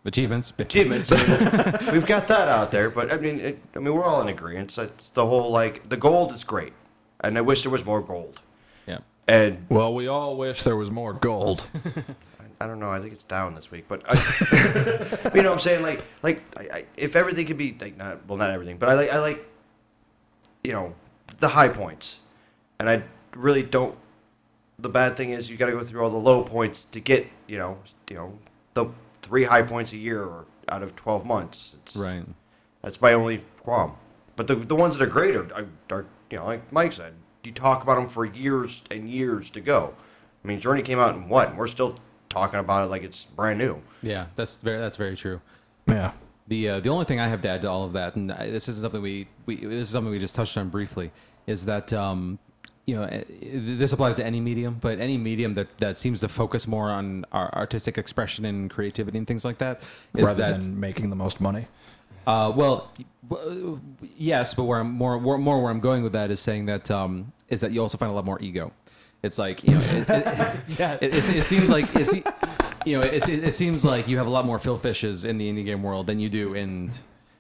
Achievements. achievements. We've got that out there, but I mean, it, I mean, we're all in agreement. It's the whole like the gold is great, and I wish there was more gold. Yeah. And well, we all wish there was more gold. I don't know. I think it's down this week, but I, you know what I'm saying? Like, like I, I, if everything could be like not well, not everything, but I like I like you know the high points, and I really don't. The bad thing is you got to go through all the low points to get you know you know the three high points a year or out of 12 months. It's, Right. That's my only qualm. But the the ones that are great are, are, are you know like Mike said, you talk about them for years and years to go. I mean, Journey came out in what? And we're still talking about it like it's brand new. Yeah, that's very that's very true. yeah. The uh, the only thing I have to add to all of that, and I, this is something we, we this is something we just touched on briefly, is that um, you know eh, this applies to any medium, but any medium that, that seems to focus more on our artistic expression and creativity and things like that is Rather that than making the most money. uh, well, yes, but where I'm more, more, more where I'm going with that is saying that um, is that you also find a lot more ego. It's like you know, it, it, Yeah. it, it, it seems like it's you know, it's, it, it seems like you have a lot more Phil Fishes in the indie game world than you do in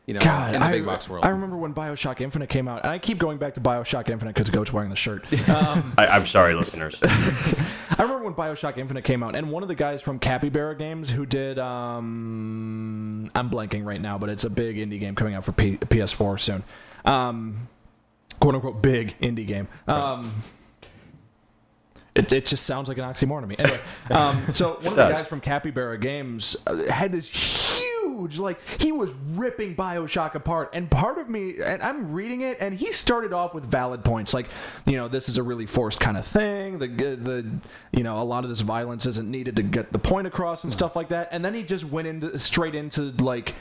you know God, in the I, big box world. I remember when Bioshock Infinite came out, and I keep going back to Bioshock Infinite because Goat's wearing the shirt. Um, I, I'm sorry, listeners. I remember when Bioshock Infinite came out, and one of the guys from Capybara Games who did, um, I'm blanking right now, but it's a big indie game coming out for P- PS4 soon. Um, quote unquote big indie game. Um, it, it just sounds like an oxymoron to me. Anyway, um, so one of the guys from Capybara Games uh, had this huge, like, he was ripping Bioshock apart. And part of me, and I'm reading it, and he started off with valid points. Like, you know, this is a really forced kind of thing. The, the you know, a lot of this violence isn't needed to get the point across and stuff like that. And then he just went into straight into, like,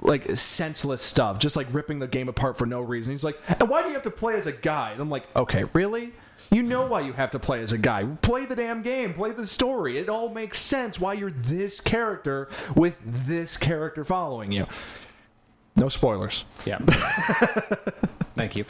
like senseless stuff, just like ripping the game apart for no reason. He's like, and why do you have to play as a guy? And I'm like, okay, really? You know why you have to play as a guy. Play the damn game, play the story. It all makes sense why you're this character with this character following you. No spoilers. yeah. Thank you.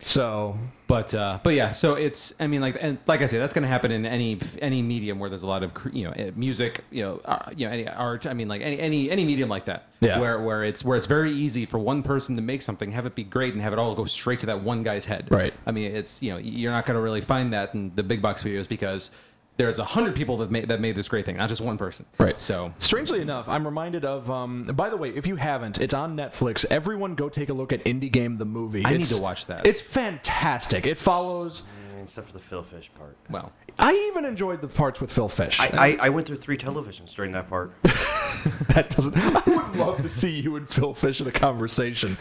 So, But uh, but yeah, so it's I mean like and like I say that's going to happen in any any medium where there's a lot of cre- you know eh, music you know uh, you know any art I mean like any any any medium like that Yeah. where where it's where it's very easy for one person to make something have it be great and have it all go straight to that one guy's head Right. I mean it's you know you're not going to really find that in the big box videos because there's a hundred people that made that made this great thing, not just one person. Right. So Strangely enough, I'm reminded of. Um, by the way, if you haven't, it's on Netflix. Everyone go take a look at Indie Game the movie. I need to watch that. It's fantastic. It follows. Except for the Phil Fish part. well, I even enjoyed the parts with Phil Fish. I, I, I went through three televisions during that part. that doesn't. I would love to see you and Phil Fish in a conversation.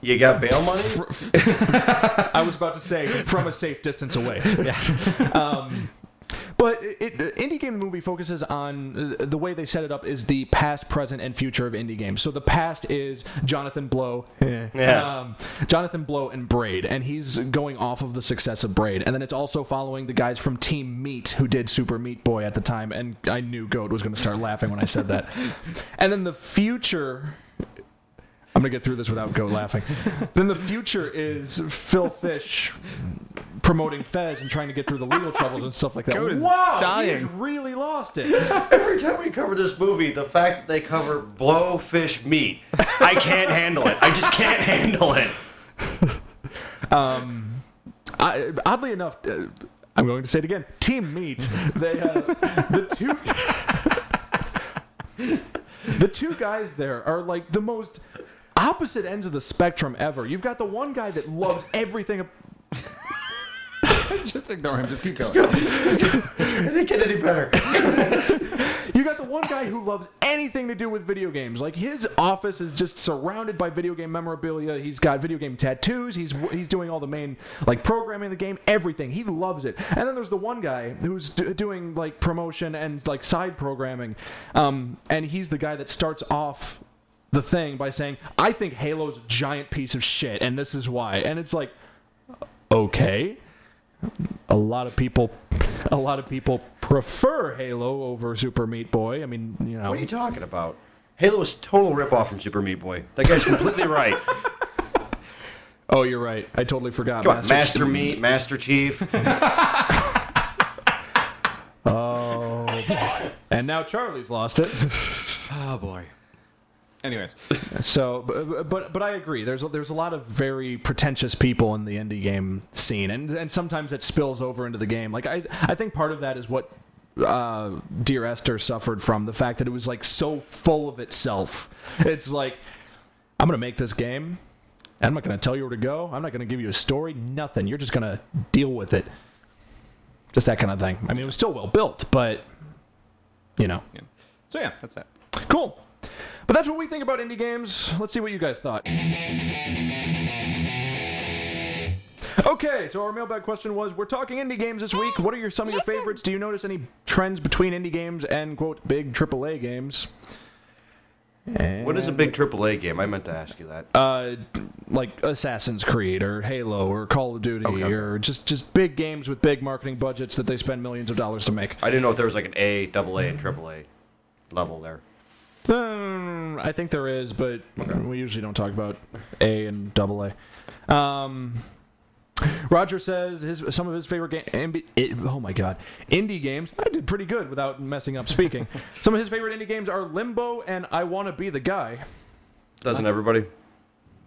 You got bail money? I was about to say from a safe distance away. Yeah. Um, but it, it, indie game movie focuses on uh, the way they set it up is the past, present, and future of indie games. So the past is Jonathan Blow, Yeah. um, Jonathan Blow and Braid, and he's going off of the success of Braid. And then it's also following the guys from Team Meat who did Super Meat Boy at the time. And I knew Goat was going to start laughing when I said that. and then the future I'm gonna get through this without Go laughing. then the future is Phil Fish promoting Fez and trying to get through the legal troubles and stuff like that. Goat is wow, dying. he's really lost it. Every time we cover this movie, the fact that they cover blowfish meat, I can't handle it. I just can't handle it. I, oddly enough, uh, I'm going to say it again. Team Meat, they uh, the two the two guys there are like the most opposite ends of the spectrum ever. You've got the one guy that loves everything. ab- just ignore him. Just keep going. It didn't get any better. You got the one guy who loves anything to do with video games. Like his office is just surrounded by video game memorabilia. He's got video game tattoos. He's he's doing all the main like programming the game, everything. He loves it. And then there's the one guy who's d- doing like promotion and like side programming. Um, and he's the guy that starts off the thing by saying, "I think Halo's a giant piece of shit, and this is why." And it's like, okay a lot of people a lot of people prefer Halo over Super Meat Boy. I mean, you know, What are you talking about? Halo is total ripoff from Super Meat Boy. That guy's completely right. oh, you're right. I totally forgot. Come on, Master Meat, Master Chief. Oh, boy. and now Charlie's lost it. Oh boy. Anyways, so, but, but but I agree. There's a, there's a lot of very pretentious people in the indie game scene, and and sometimes it spills over into the game. Like I I think part of that is what uh, Dear Esther suffered from the fact that it was like so full of itself. It's like I'm gonna make this game. and I'm not to tell you where to go. I'm not to give you a story. Nothing. You're just to deal with it. Just that kind of thing. I mean, it was still well built, but you know, yeah. so yeah, that's it cool. But that's what we think about indie games. Let's see what you guys thought. Okay, so our mailbag question was: We're talking indie games this week. What are your some of your favorites? Do you notice any trends between indie games and quote big AAA games? What is a big AAA game? I meant to ask you that. uh, like Assassin's Creed or Halo or Call of Duty Okay, okay. or just just big games with big marketing budgets that they spend millions of dollars to make. I didn't know if there was like an A, double A, and AAA level there. Um, I think there is, but we usually don't talk about A and double A. Um, Roger says his some of his favorite game. Oh my god, indie games. I did pretty good without messing up speaking. some of his favorite indie games are Limbo and I Want to Be the Guy. Doesn't everybody?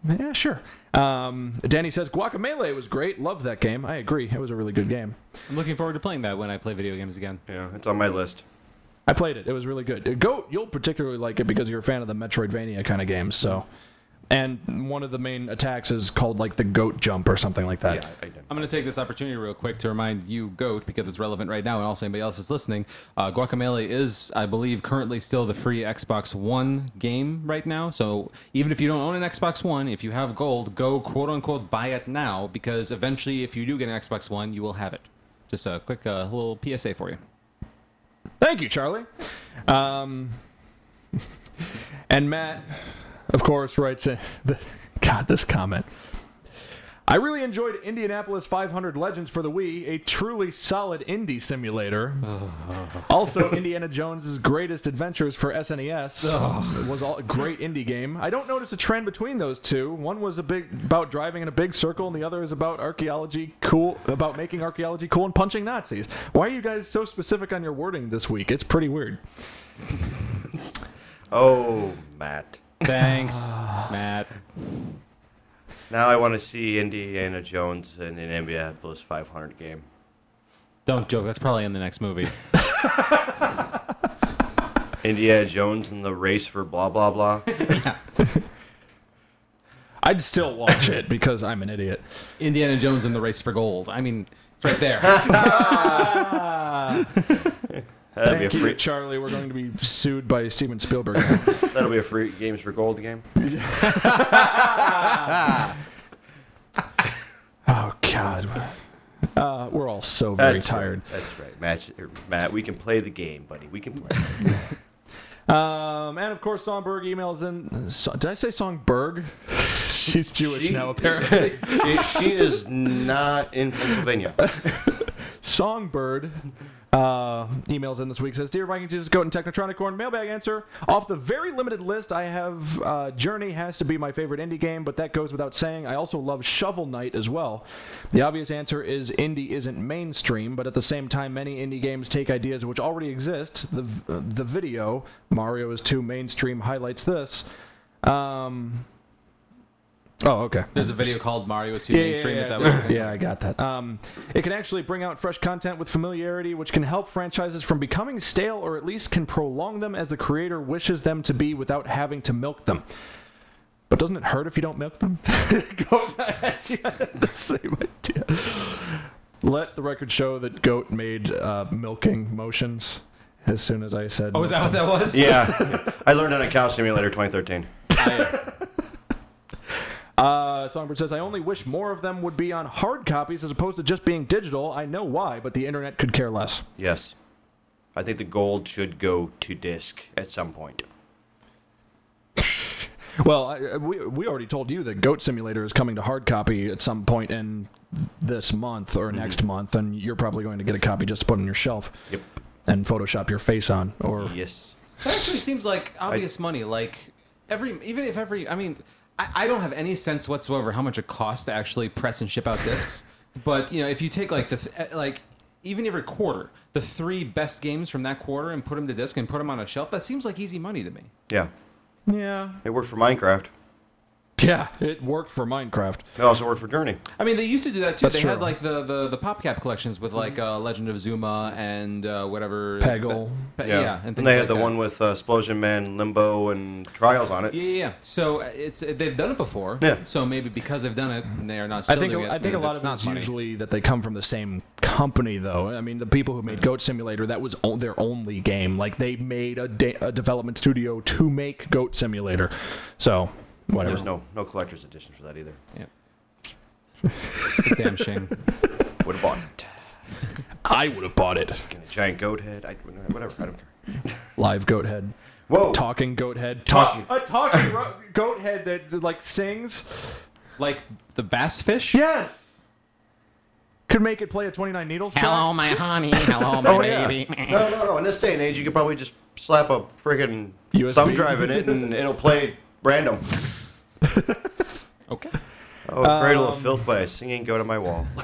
Yeah, sure. Um, Danny says Guacamelee was great. Loved that game. I agree. It was a really good game. I'm looking forward to playing that when I play video games again. Yeah, it's on my list. I played it. It was really good. Goat, you'll particularly like it because you're a fan of the Metroidvania kind of games. So, and one of the main attacks is called like the Goat Jump or something like that. Yeah, I did. I'm going to take this opportunity real quick to remind you, Goat, because it's relevant right now, and also anybody else that's listening. Uh, Guacamelee is, I believe, currently still the free Xbox One game right now. So even if you don't own an Xbox One, if you have gold, go quote unquote buy it now, because eventually, if you do get an Xbox One, you will have it. Just a quick uh, little PSA for you. Thank you, Charlie. Um, and Matt, of course, writes in the, God this comment. I really enjoyed Indianapolis 500 Legends for the Wii, a truly solid indie simulator. also, Indiana Jones's Greatest Adventures for SNES was a great indie game. I don't notice a trend between those two. One was a big about driving in a big circle, and the other is about archaeology cool, about making archaeology cool and punching Nazis. Why are you guys so specific on your wording this week? It's pretty weird. Oh, Matt. Thanks, Matt. Now I want to see Indiana Jones in an Indianapolis 500 game. Don't joke. That's probably in the next movie. Indiana Jones and the race for blah blah blah. I'd still watch it because I'm an idiot. Indiana Jones and the Race for Gold. I mean, it's right there. That'll be a free. Charlie. We're going to be sued by Steven Spielberg. That'll be a free games for gold game. oh God, uh, we're all so very That's tired. Right. That's right, Matt. Matt, we can play the game, buddy. We can play. Um, and of course, Songbird emails in. So, did I say Songbird? She's Jewish She- now, apparently. she, she is not in Pennsylvania. Songbird uh, emails in this week says, "Dear Viking Jesus, Goat and Technotronic Corn, mailbag answer. Off the very limited list I have, uh, Journey has to be my favorite indie game, but that goes without saying. I also love Shovel Knight as well. The obvious answer is indie isn't mainstream, but at the same time, many indie games take ideas which already exist. The the video Mario is too mainstream highlights this." Um, oh, okay. There's a video called Mario is too Yeah, mainstream. yeah, Is that yeah. what yeah, I got that. Um, it can actually bring out fresh content with familiarity, which can help franchises from becoming stale or at least can prolong them as the creator wishes them to be without having to milk them. But doesn't it hurt if you don't milk them? Go ahead. Yeah, the same idea. Let the record show that Goat made uh, milking motions as soon as I said. Oh, is that what that was? Yeah, I learned on a Cow Simulator 2013. Uh, Songbird says, I only wish more of them would be on hard copies as opposed to just being digital. I know why, but the internet could care less. Yes, I think the gold should go to disc at some point. Well, I, we, we already told you that Goat Simulator is coming to hard copy at some point in this month or next month, and you're probably going to get a copy just to put on your shelf Yep. and Photoshop your face on. Or Yes. That actually seems like obvious money. Like every, even if every, I mean, I, I don't have any sense whatsoever how much it costs to actually press and ship out discs. but you know, if you take like the th- eh, like even every quarter, the three best games from that quarter and put them to disc and put them on a shelf, that seems like easy money to me. Yeah, yeah, it worked for Minecraft. yeah, it worked for Minecraft. It also worked for Journey. I mean, they used to do that too. That's they true. had like the, the, the PopCap collections with like uh, Legend of Zuma and uh, whatever. Peggle. Pe- yeah. and things they had like the that. one with uh, Explosion Man, Limbo, and Trials on it. Yeah, yeah, yeah. So uh, it's they've done it before. Yeah. So maybe because they've done it, they are not. I think doing it, I think a lot of not it's money. usually that they come from the same company, though. I mean, the people who made Goat Simulator that was o- their only game. Like they made a, da- a development studio to make Goat Simulator. So whatever. There's no no collector's edition for that either. It's a damn shame. Would have bought it. I would have bought it. Getting a giant goat head. I, whatever. I don't care. Live Goat Head. Whoa. talking goat head. Talking. a talking ro- goat head that like sings. like the bass fish. Yes. Could make it play a 29 needles. track. Hello, my honey. Hello, my Oh, yeah. baby. No, no, no. In this day and age, you could probably just slap a friggin' USB. thumb drive in it and it'll play random. Okay. Oh, Cradle of Filth by a singing goat on my wall.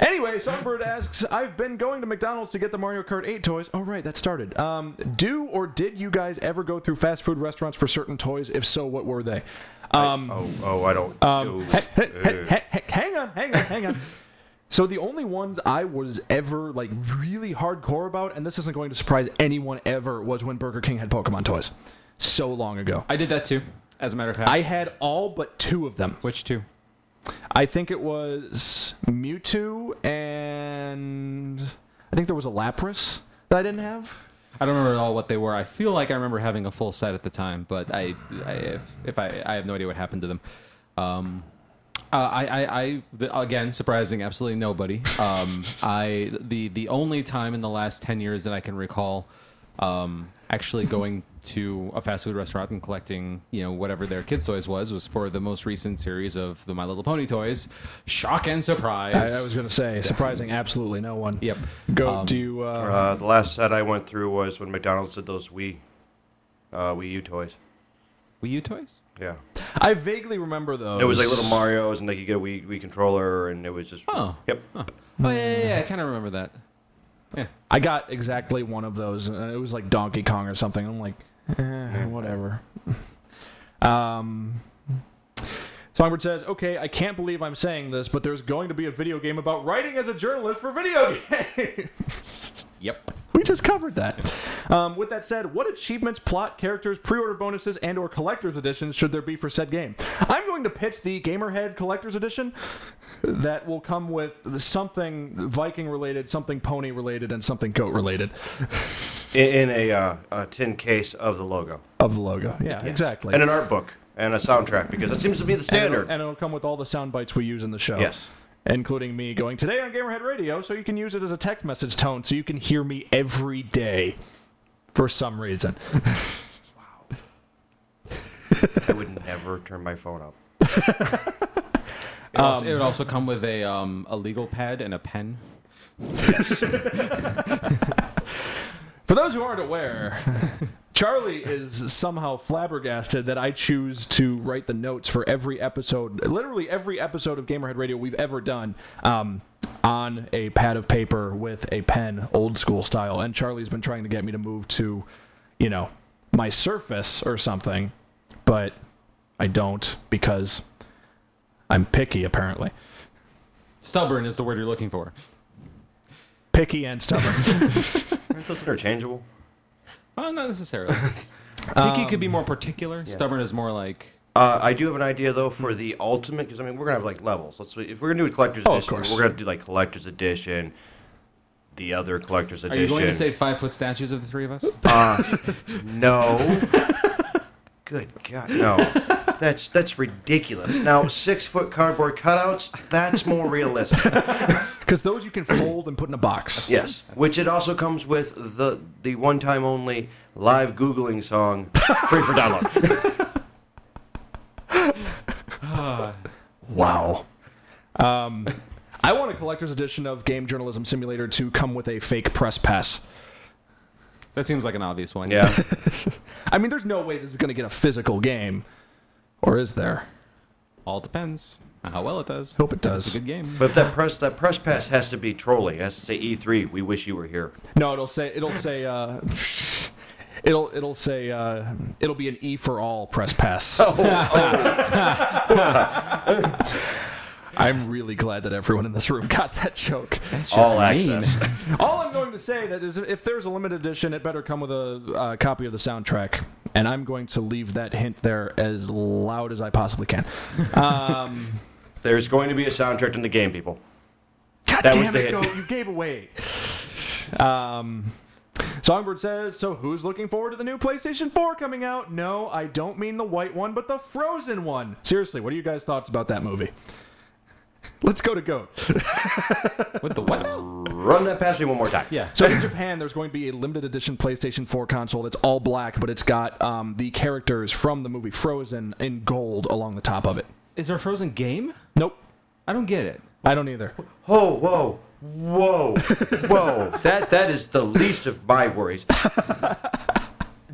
Anyway, Songbird asks, I've been going to McDonald's to get the Mario Kart 8 toys. Oh, right, that started. Um, do or did you guys ever go through fast food restaurants for certain toys? If so, what were they? Um, oh, oh, I don't. Um, he- he- he- he- he- hang on, hang on, hang on. So the only ones I was ever like really hardcore about, and this isn't going to surprise anyone ever, was when Burger King had Pokemon toys. So long ago. I did that too. As a matter of fact. I had all but two of them. Which two? I think it was Mewtwo and I think there was a Lapras that I didn't have. I don't remember at all what they were. I feel like I remember having a full set at the time, but I, I if, if I, I have no idea what happened to them. Um, uh, I, I, I, the, again, surprising absolutely nobody. Um, I, the, the only time in the last ten years that I can recall, um, actually going to a fast food restaurant and collecting, you know, whatever their kids' toys was, was for the most recent series of the My Little Pony toys. Shock and surprise. I, I was going to say, surprising absolutely no one. Yep. Go. Um, do you? Uh, uh, the last set I went through was when McDonald's did those Wii, uh, Wii U toys. Wii U toys? Yeah. I vaguely remember those. It was like little Mario's, and they could get a Wii, Wii controller, and it was just. Oh. Yep. Oh yeah, yeah, yeah I kind of remember that. Yeah. I got exactly one of those, and it was like Donkey Kong or something. I'm like, eh, whatever. um, Songbird says, "Okay, I can't believe I'm saying this, but there's going to be a video game about writing as a journalist for video games." Yep. we just covered that. Um, with that said, what achievements, plot, characters, pre-order bonuses, and/or collector's editions should there be for said game? I'm going to pitch the Gamerhead Collector's Edition that will come with something Viking related, something pony related, and something goat related In, in a, uh, a tin case of the logo. of the logo. Yeah, exactly. And an art book and a soundtrack because that seems to be the And it'll, standard. and it'll come with all the sound bites we use in the show. Yes. Including me going today on Gamerhead Radio, so you can use it as a text message tone, so you can hear me every day, for some reason. Wow. I would never turn my phone up. It, also, it would also come with a um, a legal pad and a pen. For those who aren't aware, Charlie is somehow flabbergasted that I choose to write the notes for every episode, literally every episode of Gamerhead Radio we've ever done, um, on a pad of paper with a pen, old school style. And Charlie's been trying to get me to move to, you know, my Surface or something, but I don't because I'm picky, apparently. Stubborn is the word you're looking for. Picky and stubborn. Aren't those interchangeable? Well, not necessarily. Picky could be um, more particular. Stubborn is more like Uh, I do have an idea though for the ultimate because I mean we're gonna have like levels. Let's if we're gonna do a collector's Oh, of edition, course. we're gonna do like collector's edition, the other collector's edition. Are edition. you going to say five foot statues of the three of us? Uh, no? Good God, no. That's that's ridiculous. Now six foot cardboard cutouts. That's more realistic. Because those you can fold and put in a box. Yes, which it also comes with the the one time only live googling song, free for download. Wow. Um, I want a collector's edition of Game Journalism Simulator to come with a fake press pass. That seems like an obvious one. Yeah. I mean, there's no way this is going to get a physical game, or is there? All depends on how well it does. Hope it does. It's a good game. But if that press that press pass has to be trolling. It has to say E3. We wish you were here. No, it'll say it'll say uh, it'll it'll say uh, it'll be an E for all press pass. I'm really glad that everyone in this room got that joke. That's All access. All I'm going to say that is, if there's a limited edition, it better come with a uh, copy of the soundtrack, and I'm going to leave that hint there as loud as I possibly can. Um, There's going to be a soundtrack in the game, people. God That damn was the it, no, you gave away. Um, Songbird says, so who's looking forward to the new PlayStation 4 coming out? No, I don't mean the white one, but the frozen one. Seriously, what are you guys' thoughts about that movie? Let's go to Goat. With the what? Run that past me one more time. Yeah. So in Japan, there's going to be a limited edition PlayStation 4 console that's all black, but it's got um, the characters from the movie Frozen in gold along the top of it. Is there a Frozen game? Nope, I don't get it. I don't either. Oh, whoa, whoa, whoa. That that is the least of my worries.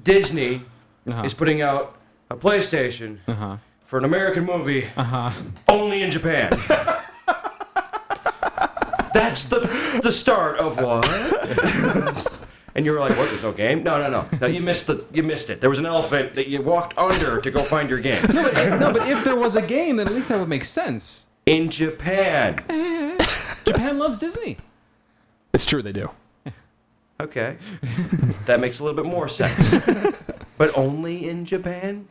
Disney Uh-huh. is putting out a PlayStation Uh-huh. for an American movie only in Japan. That's the the start of what? and you're like, what? There's no game? No, no, no. No, you missed the you missed it. There was an elephant that you walked under to go find your game no, but if there was a game, then at least that would make sense. in Japan. Japan loves Disney. It's true, they do. Okay, that makes a little bit more sense. but only in Japan.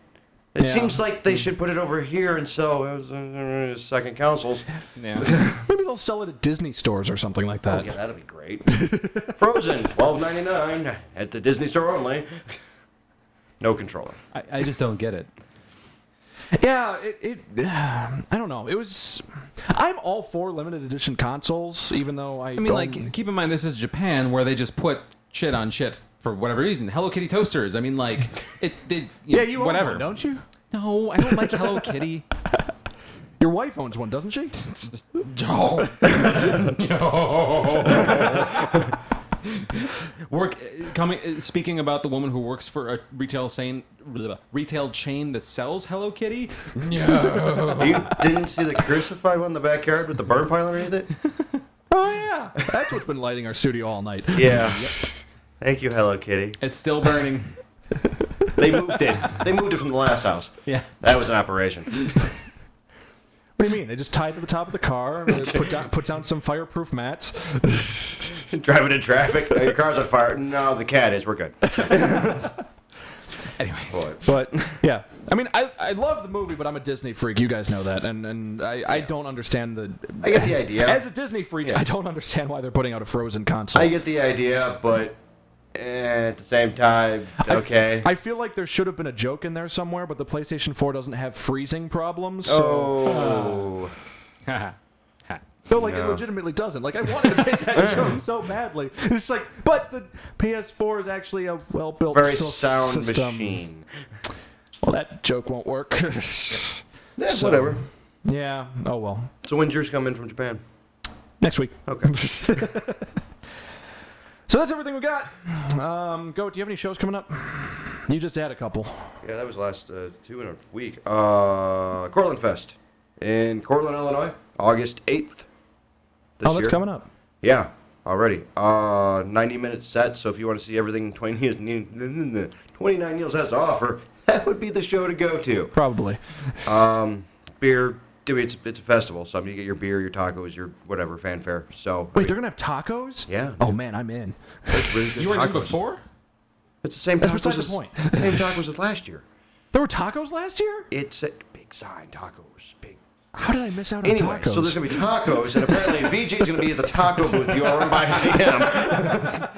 It Yeah. seems like they should put it over here and sell uh, second consoles. Yeah. Maybe they'll sell it at Disney stores or something like that. Oh, yeah, that'll be great. Frozen, twelve ninety nine at the Disney store only. No controller. I, I just don't get it. Yeah, it, it I don't know. It was I'm all for limited edition consoles, even though I I mean, don't, like, keep in mind this is Japan, where they just put shit on shit for whatever reason. Hello Kitty toasters. I mean, like, it did. yeah, you own whatever. one, don't you? No, I don't like Hello Kitty. Your wife owns one, doesn't she? No. Work coming. uh, Speaking about the woman who works for a retail chain, retail chain that sells Hello Kitty. No. You didn't see the crucified one in the backyard with the burn pile underneath it? Oh yeah, that's what's been lighting our studio all night. Yeah. Thank you, Hello Kitty. It's still burning. They moved it. They moved it from the last house. Yeah. That was an operation. What do you mean? They just tie it to the top of the car, put down put down some fireproof mats. Driving in traffic. Oh, your car's on fire. No, the cat is. We're good. Anyways, Boy. But yeah, I mean, I, I love the movie, but I'm a Disney freak. You guys know that, and and I, I don't understand the. I get the idea. As a Disney freak, I don't understand why they're putting out a Frozen console. I get the idea, but eh, at the same time, okay. I feel like there should have been a joke in there somewhere, but the PlayStation 4 doesn't have freezing problems. So, oh. So like it legitimately doesn't. Like I wanted to make that joke so badly. It's like, but the PS4 is actually a well-built Very sy- sound system. machine. Well, that joke won't work. Yeah, So- whatever. yeah. Oh well. So when's yours coming from Japan? Next week. Okay. So that's everything we got. Um, go. Do you have any shows coming up? You just had a couple. yeah, that was last uh, two in a week. Uh, Cortland Fest in Cortland, Illinois, August 8th. This oh, that's year. coming up. Yeah, already. Uh, 90 minute set, so if you want to see everything 20 Neils, 29 Needles has to offer, that would be the show to go to. Probably. Um, beer, I mean, it's, it's a festival, so I mean, you get your beer, your tacos, your whatever, fanfare. So, Wait, they're gonna have tacos? Yeah. Oh man, I'm in. it's really good You were there tacos. before? It's the same That's tacos beside the as, point. same tacos as last year. There were tacos last year. It's a big sign, tacos, big. How did I miss out on Anyway, tacos? so there's gonna be tacos, and apparently VJ's gonna be at the taco booth. You are run by him.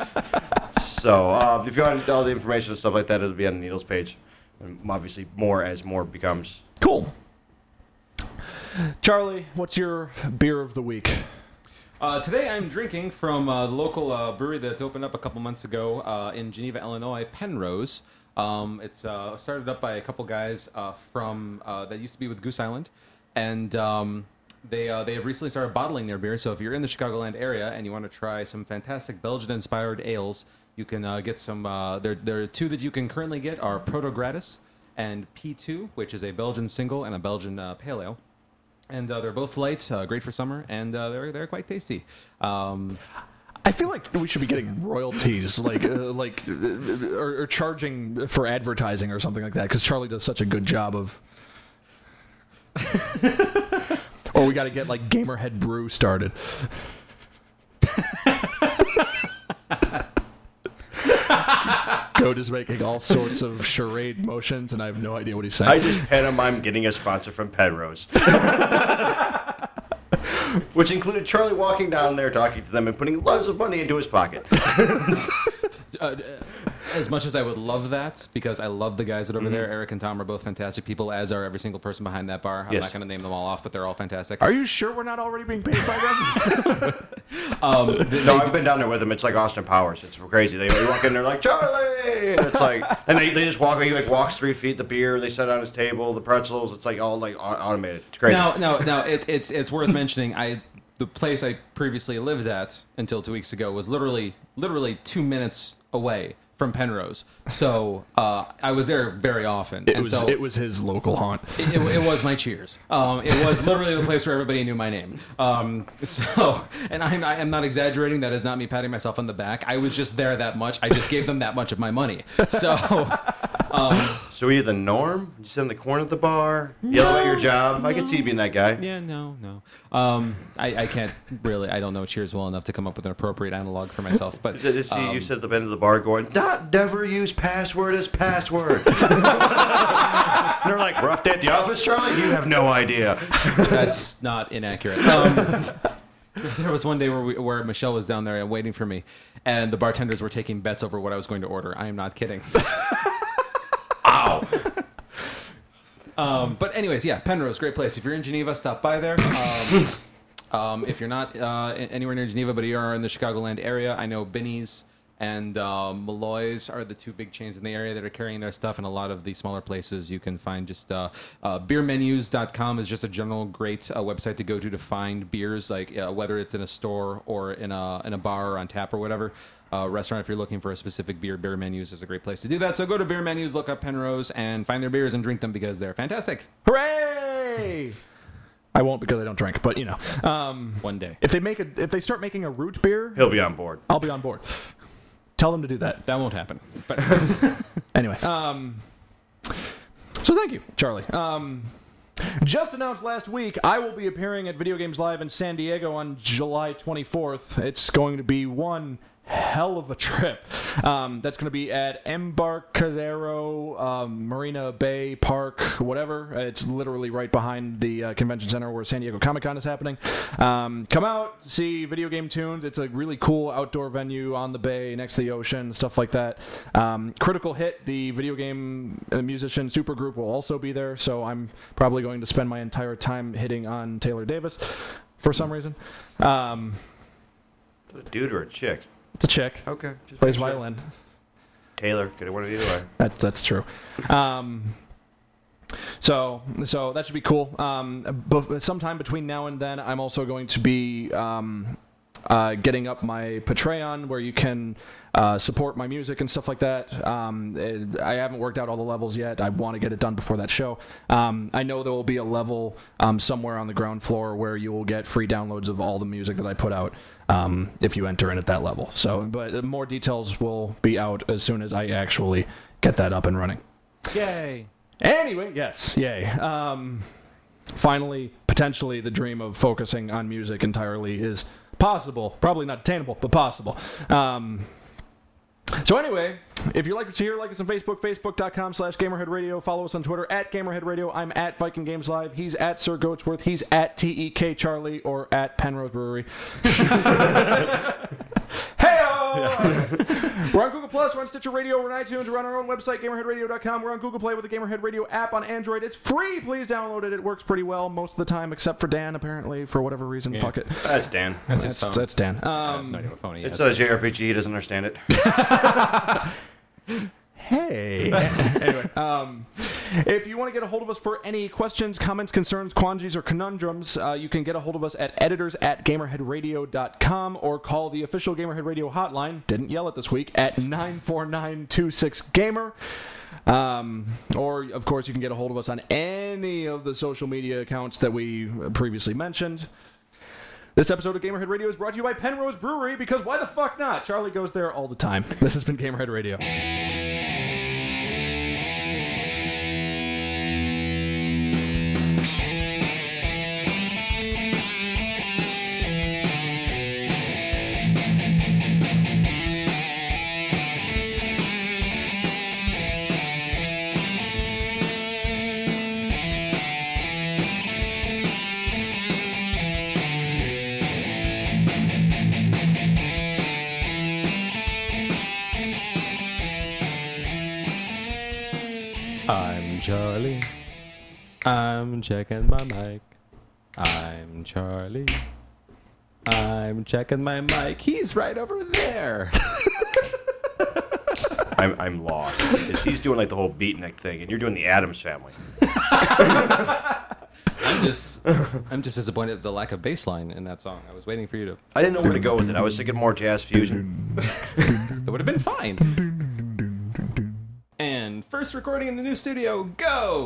so uh, if you want all the information and stuff like that, it'll be on the Needles page. And obviously, more as more becomes. cool. Charlie, what's your beer of the week? Uh, today I'm drinking from uh, the local uh, brewery that opened up a couple months ago uh, in Geneva, Illinois, Penrose. Um, it's uh, started up by a couple guys uh, from that used to be with Goose Island, and um, they they have recently started bottling their beer. So if you're in the Chicagoland area and you want to try some fantastic Belgian-inspired ales, you can get some. Uh, there there are two that you can currently get are Proto Gradus and P2, which is a Belgian single and a Belgian uh, pale ale and uh, they're both light, uh, great for summer, and uh, they're they're quite tasty. Um, I feel like we should be getting royalties, like uh, like, uh, or, or charging for advertising or something like that, because Charlie does such a good job of. or we got to get like Gamerhead Brew started. Goat is making all sorts of charade motions, and I have no idea what he's saying. I just pantomime getting a sponsor from Penrose. Which included Charlie walking down there talking to them and putting loads of money into his pocket. uh, as much as I would love that, because I love the guys that are over there. Eric and Tom are both fantastic people, as are every single person behind that bar. I'm Yes. not going to name them all off, but they're all fantastic. Are you sure we're not already being paid by them? Um, they- No, I've been down there with them. It's like Austin Powers. It's crazy. They walk in there like Charlie. And it's like, and they, they just walk. He like walks three feet. The beer they set on his table, the pretzels. It's like all like au- automated. It's crazy. No, no, no. it, it's it's worth mentioning. I the place I previously lived at until two weeks ago was literally literally two minutes away from Penrose, so uh, I was there very often. It and was so it was his local haunt. it, it was my cheers. Um, it was literally the place where everybody knew my name. Um, so, and I'm, I am not exaggerating. That is not me patting myself on the back. I was just there that much. I just gave them that much of my money. So, So are you the norm? You sit in the corner of the bar, yell at your job. I could see you being that guy. yeah, no, no. Um, I, I can't really. I don't know Cheers well enough to come up with an appropriate analog for myself. But You see, um, you sit at the end of the bar going, "Not never use password as password." and they're like, "Rough day at the office, Charlie. You have no idea." That's not inaccurate. Um, there was one day where, we, where Michelle was down there and waiting for me, and the bartenders were taking bets over what I was going to order. I am not kidding. Ow. Um, but anyways, yeah, Penrose, great place. If you're in Geneva, stop by there. Um, um, if you're not uh, anywhere near Geneva, but you are in the Chicagoland area, I know Binny's and uh, Malloy's are the two big chains in the area that are carrying their stuff. And a lot of the smaller places you can find just uh, uh, beermenus.com is just a general great uh, website to go to to find beers, like uh, whether it's in a store or in a in a bar or on tap or whatever. Uh, restaurant, if you're looking for a specific beer, Beer Menus is a great place to do that. So go to Beer Menus, look up Penrose, and find their beers and drink them because they're fantastic. Hooray! I won't because I don't drink, but you know, um, One day. if they make a if they start making a root beer, He'll be on board. I'll be on board. Tell them to do that. That won't happen. But Anyway, um, so thank you, Charlie. Um, just announced last week, I will be appearing at Video Games Live in San Diego on July 24th. It's going to be one hell of a trip. Um, that's going to be at Embarcadero um, Marina Bay Park, whatever. It's literally right behind the uh, convention center where San Diego Comic Con is happening. Um, come out, see Video Game Tunes. It's a really cool outdoor venue on the bay next to the ocean, stuff like that. Um, Critical Hit, the video game uh, musician supergroup, will also be there. So I'm probably going to spend my entire time hitting on Taylor Davis for some reason. Um, A dude or a chick? It's a chick. Okay. Just Plays make sure. violin. Taylor. Could have won it either way. That, that's true. Um, so so that should be cool. Um, but sometime between now and then, I'm also going to be um, uh, getting up my Patreon where you can uh, support my music and stuff like that. Um, it- I haven't worked out all the levels yet. I want to get it done before that show. Um, I know there will be a level um, somewhere on the ground floor where you will get free downloads of all the music that I put out um, if you enter in at that level. So, but more details will be out as soon as I actually get that up and running. Yay! Anyway, yes, yay. Um, finally, potentially, the dream of focusing on music entirely is possible. Probably not attainable, but possible. Um, so anyway, if you'd like to hear, like us on Facebook, facebook.com slash GamerheadRadio. Follow us on Twitter at GamerheadRadio. I'm at Viking Games Live. He's at Sir Goatsworth. He's at TEK Charlie or at Penrose Brewery. hey We're on Google Plus, we're on Stitcher Radio, we're on iTunes, we're on our own website, GamerheadRadio.com. We're on Google Play with the GamerHead Radio app on Android. It's free. Please download it. It works pretty well most of the time, except for Dan, apparently, for whatever reason. Fuck it. That's Dan. That's his That's, phone. that's Dan. Um, Not even a phone he It's a JRPG. He doesn't understand it. Hey. anyway, um, if you want to get a hold of us for any questions, comments, concerns, quandaries, or conundrums, uh, you can get a hold of us at editors at gamerheadradio.com or call the official Gamerhead Radio hotline, didn't yell it this week, at 94926gamer. Um, or, of course, you can get a hold of us on any of the social media accounts that we previously mentioned. This episode of Gamerhead Radio is brought to you by Penrose Brewery because why the fuck not? Charlie goes there all the time. This has been Gamerhead Radio. I'm checking my mic. I'm Charlie. I'm checking my mic. He's right over there. I'm, I'm lost because he's doing like the whole beatnik thing, and you're doing the Addams family. I'm just, I'm just disappointed at the lack of bass line in that song. I was waiting for you to. I didn't know where to go with it. I was thinking more jazz fusion. That would have been fine. And first recording in the new studio. Go.